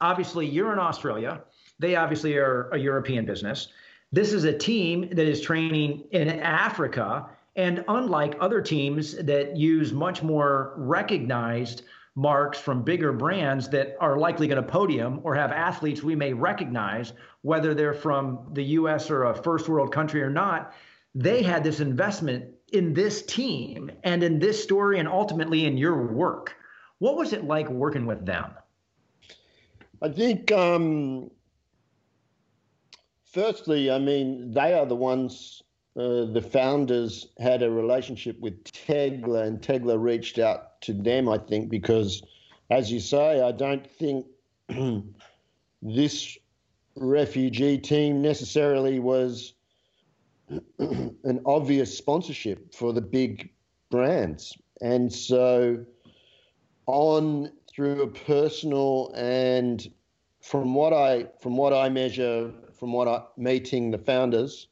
[SPEAKER 2] Obviously, you're in Australia. They obviously are a European business. This is a team that is training in Africa. And unlike other teams that use much more recognized marks from bigger brands that are likely going to podium or have athletes we may recognize, whether they're from the US or a first world country or not, they had this investment in this team and in this story and ultimately in your work. What was it like working with them?
[SPEAKER 4] I think, um, firstly, I mean, they are the ones uh, the founders had a relationship with Tegla, and Tegla reached out to them, I think, because, as you say, I don't think this refugee team necessarily was an obvious sponsorship for the big brands. And so, on through a personal and from what I from what I measure, from what I meeting the founders,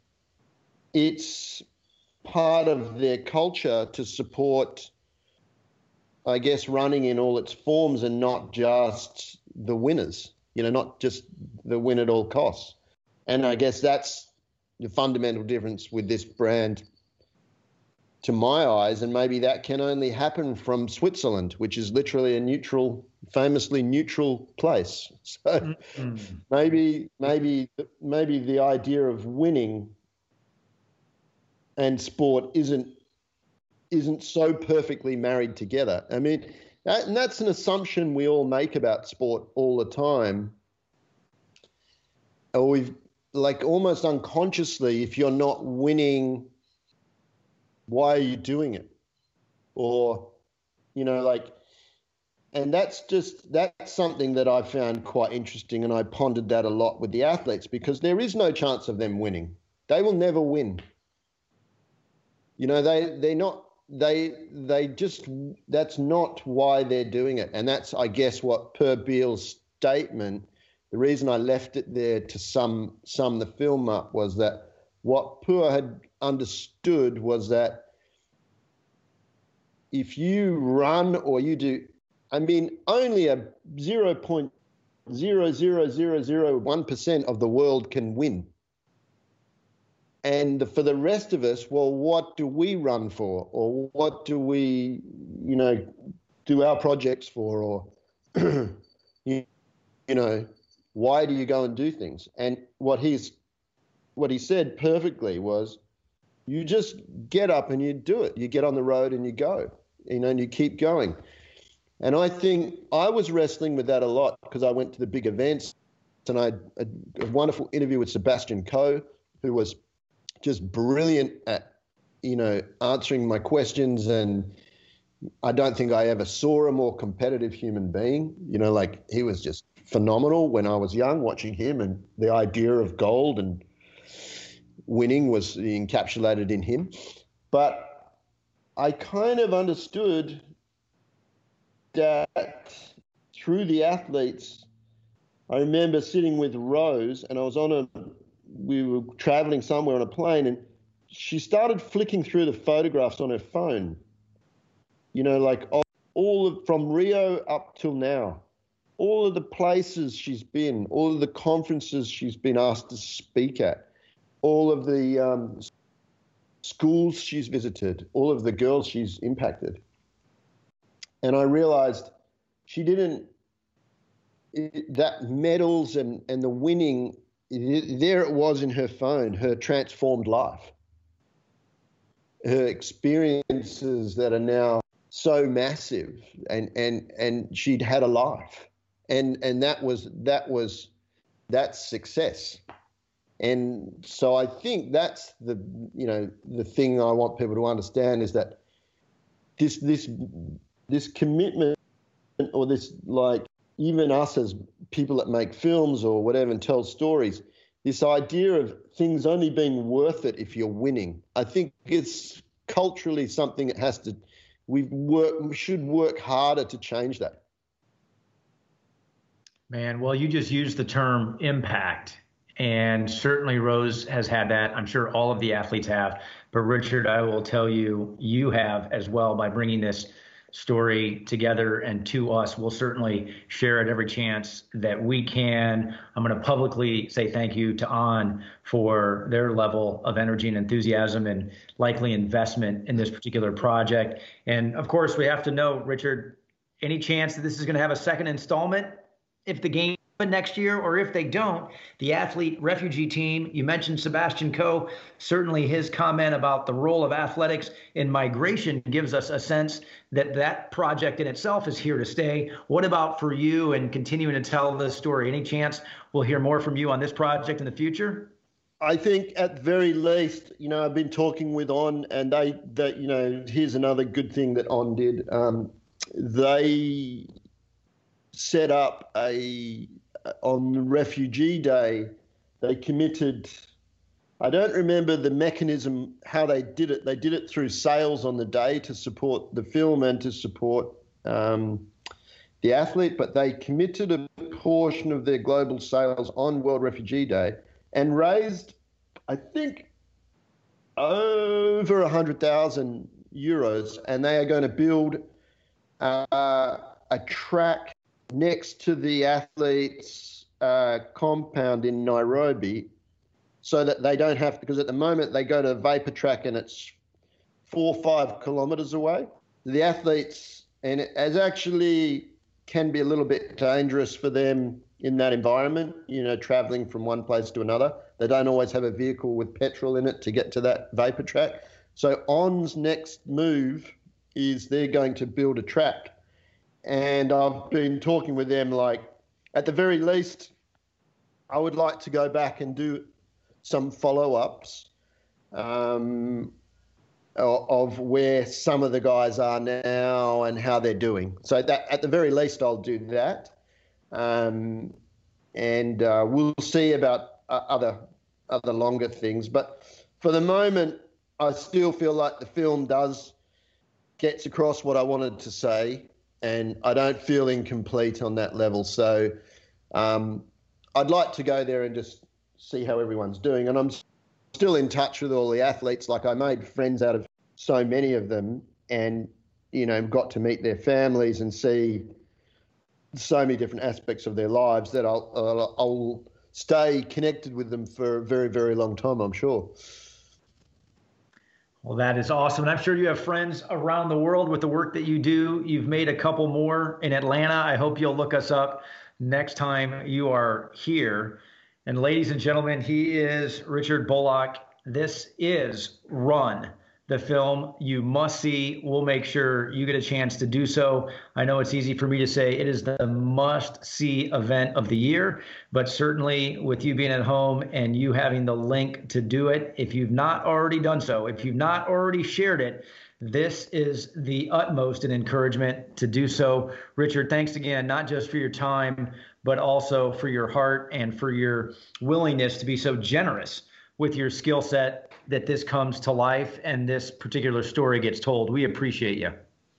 [SPEAKER 4] it's part of their culture to support, I guess, running in all its forms and not just the winners. You know, not just the win at all costs. And I guess that's the fundamental difference with this brand to my eyes, and maybe that can only happen from Switzerland, which is literally a neutral, famously neutral place. So mm-hmm. maybe, maybe, maybe the idea of winning and sport isn't isn't so perfectly married together. I mean, that, and that's an assumption we all make about sport all the time. Or we've like almost unconsciously, if you're not winning why are you doing it? Or, you know, like, and that's just, that's something that I found quite interesting. And I pondered that a lot with the athletes because there is no chance of them winning. They will never win. You know, they, they're not, they, they just, that's not why they're doing it. And that's, I guess, what Pur Biel's statement, the reason I left it there to sum, sum the film up was that what Per had understood was that if you run or you do, I mean, only a 0.00001% of the world can win. And for the rest of us, well, what do we run for? Or what do we, you know, do our projects for? Or, you, you know, why do you go and do things? And what he's what he said perfectly was you just get up and you do it. You get on the road and you go, you know, and you keep going. And I think I was wrestling with that a lot because I went to the big events and I had a, wonderful interview with Sebastian Coe, who was just brilliant at, you know, answering my questions. And I don't think I ever saw a more competitive human being. You know, like he was just phenomenal when I was young watching him and the idea of gold and winning was encapsulated in him. But I kind of understood that through the athletes, I remember sitting with Rose and I was on a, we were traveling somewhere on a plane and she started flicking through the photographs on her phone. You know, like all of, from Rio up till now, all of the places she's been, all of the conferences she's been asked to speak at all of the um, schools she's visited, all of the girls she's impacted. And I realized she didn't, it, that medals and, and the winning, it, there it was in her phone, her transformed life. Her experiences that are now so massive and, and, and she'd had a life. And, and that was, that was, that's success. And so I think that's the you know the thing I want people to understand is that this this this commitment or this like even us as people that make films or whatever and tell stories this idea of things only being worth it if you're winning. I think it's culturally something that has to we work we should work harder to change that.
[SPEAKER 2] Man well you just used the term impact and certainly Rose has had that. I'm sure all of the athletes have. But Richard, I will tell you, you have as well by bringing this story together and to us. We'll certainly share it every chance that we can. I'm going to publicly say thank you to On for their level of energy and enthusiasm and likely investment in this particular project. And of course, we have to know, Richard, any chance that this is going to have a second installment if the game next year, or if they don't, the athlete refugee team, you mentioned Sebastian Coe, certainly his comment about the role of athletics in migration gives us a sense that that project in itself is here to stay. What about for you and continuing to tell the story? Any chance we'll hear more from you on this project in the future?
[SPEAKER 4] I think at very least, you know, I've been talking with On, and they, that you know, here's another good thing that On did. Um, they set up a on Refugee Day. They committed. I don't remember the mechanism how they did it. They did it through sales on the day to support the film and to support um, the athlete, but they committed a portion of their global sales on World Refugee Day and raised, I think, over 100,000 euros. And they are going to build uh, a track next to the athletes' uh, compound in Nairobi so that they don't have because at the moment they go to vapor track and it's four or five kilometers away. The athletes, and it has actually can be a little bit dangerous for them in that environment, you know, traveling from one place to another. They don't always have a vehicle with petrol in it to get to that vapor track. So ON's next move is they're going to build a track. And I've been talking with them like at the very least I would like to go back and do some follow-ups um, of where some of the guys are now and how they're doing. So that at the very least, I'll do that, um, and uh, we'll see about uh, other other longer things. But for the moment, I still feel like the film does gets across what I wanted to say, and I don't feel incomplete on that level. So um, I'd like to go there and just see how everyone's doing, and I'm still in touch with all the athletes. Like I made friends out of so many of them, and you know, got to meet their families and see so many different aspects of their lives that I'll, I'll, I'll stay connected with them for a very, very long time. I'm sure.
[SPEAKER 2] Well, that is awesome. And I'm sure you have friends around the world with the work that you do. You've made a couple more in Atlanta. I hope you'll look us up next time you are here. And ladies and gentlemen, he is Richard Bullock. This is Run, the film you must see. We'll make sure you get a chance to do so. I know it's easy for me to say it is the must see event of the year, but certainly with you being at home and you having the link to do it, if you've not already done so, if you've not already shared it, this is the utmost an encouragement to do so. Richard, thanks again, not just for your time, but also for your heart and for your willingness to be so generous with your skill set that this comes to life and this particular story gets told. We appreciate you.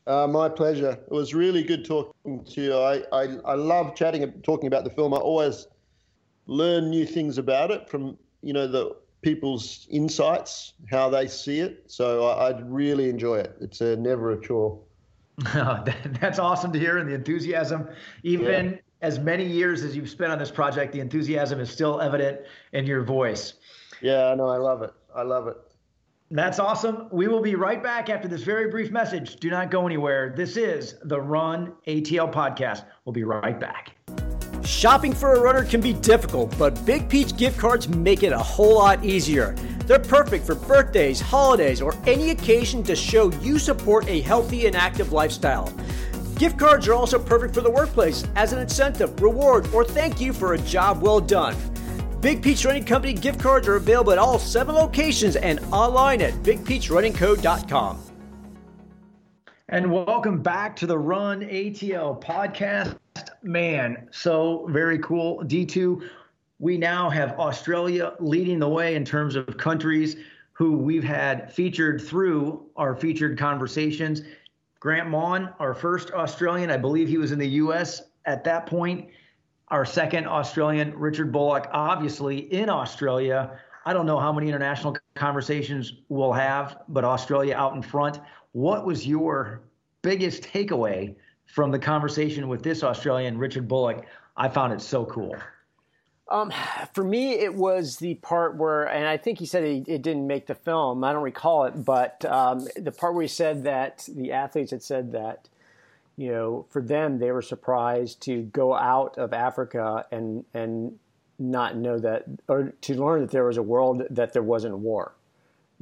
[SPEAKER 4] Uh, my pleasure. It was really good talking to you. I, I, I love chatting, and talking about the film. I always learn new things about it from, you know, the people's insights, how they see it. So I, I really enjoy it. It's a, never a chore.
[SPEAKER 2] That's awesome to hear, and the enthusiasm, even yeah as many years as you've spent on this project, the enthusiasm is still evident in your voice.
[SPEAKER 4] Yeah, I know. I love it. I love it.
[SPEAKER 2] That's awesome. We will be right back after this very brief message. Do not go anywhere. This is the Run ATL podcast. We'll be right back.
[SPEAKER 1] Shopping for a runner can be difficult, but Big Peach gift cards make it a whole lot easier. They're perfect for birthdays, holidays, or any occasion to show you support a healthy and active lifestyle. Gift cards are also perfect for the workplace as an incentive, reward, or thank you for a job well done. Big Peach Running Company gift cards are available at all seven locations and online at bigpeachrunningco.com.
[SPEAKER 2] And welcome back to the Run ATL podcast. Man, so very cool. D2, we now have Australia leading the way in terms of countries who we've had featured through our featured conversations. Grant Maughan, our first Australian, I believe he was in the U.S. at that point. Our second Australian, Richard Bullock, obviously in Australia. I don't know how many international conversations we'll have, but Australia out in front. What was your biggest takeaway from the conversation with this Australian, Richard Bullock? I found it so cool.
[SPEAKER 3] Um, for me, it was the part where, and I think he said it, it didn't make the film. I don't recall it, but um, the part where he said that the athletes had said that, you know, for them they were surprised to go out of Africa and and not know that, or to learn that there was a world that there wasn't war.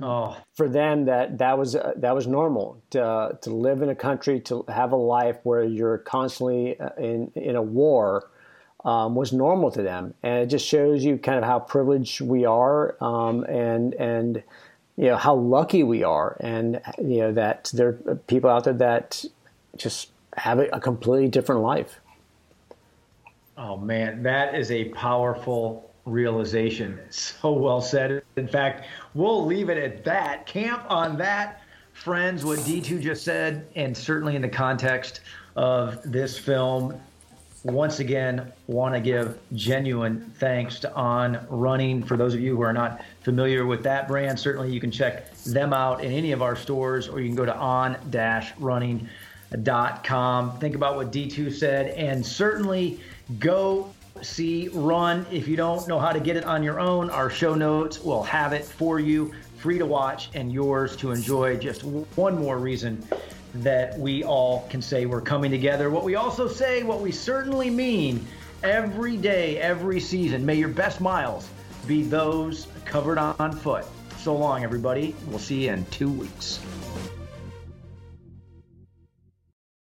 [SPEAKER 2] Oh.
[SPEAKER 3] For them, that that was uh, that was normal to to live in a country to have a life where you're constantly uh, in in a war um, was normal to them, and it just shows you kind of how privileged we are, um, and and you know how lucky we are, and you know that there are people out there that just have a, completely different life.
[SPEAKER 2] Oh man, that is a powerful realization. So well said. In fact, we'll leave it at that. Camp on that, friends. What D2 just said, and certainly in the context of this film, once again, want to give genuine thanks to On Running. For those of you who are not familiar with that brand, certainly you can check them out in any of our stores, or you can go to on-running.com. Think about what D2 said, and certainly go see Run. If you don't know how to get it on your own, our show notes will have it for you, free to watch and yours to enjoy. Just one more reason that we all can say we're coming together. What we also say, what we certainly mean every day, every season. May your best miles be those covered on foot. So long, everybody. We'll see you in two weeks.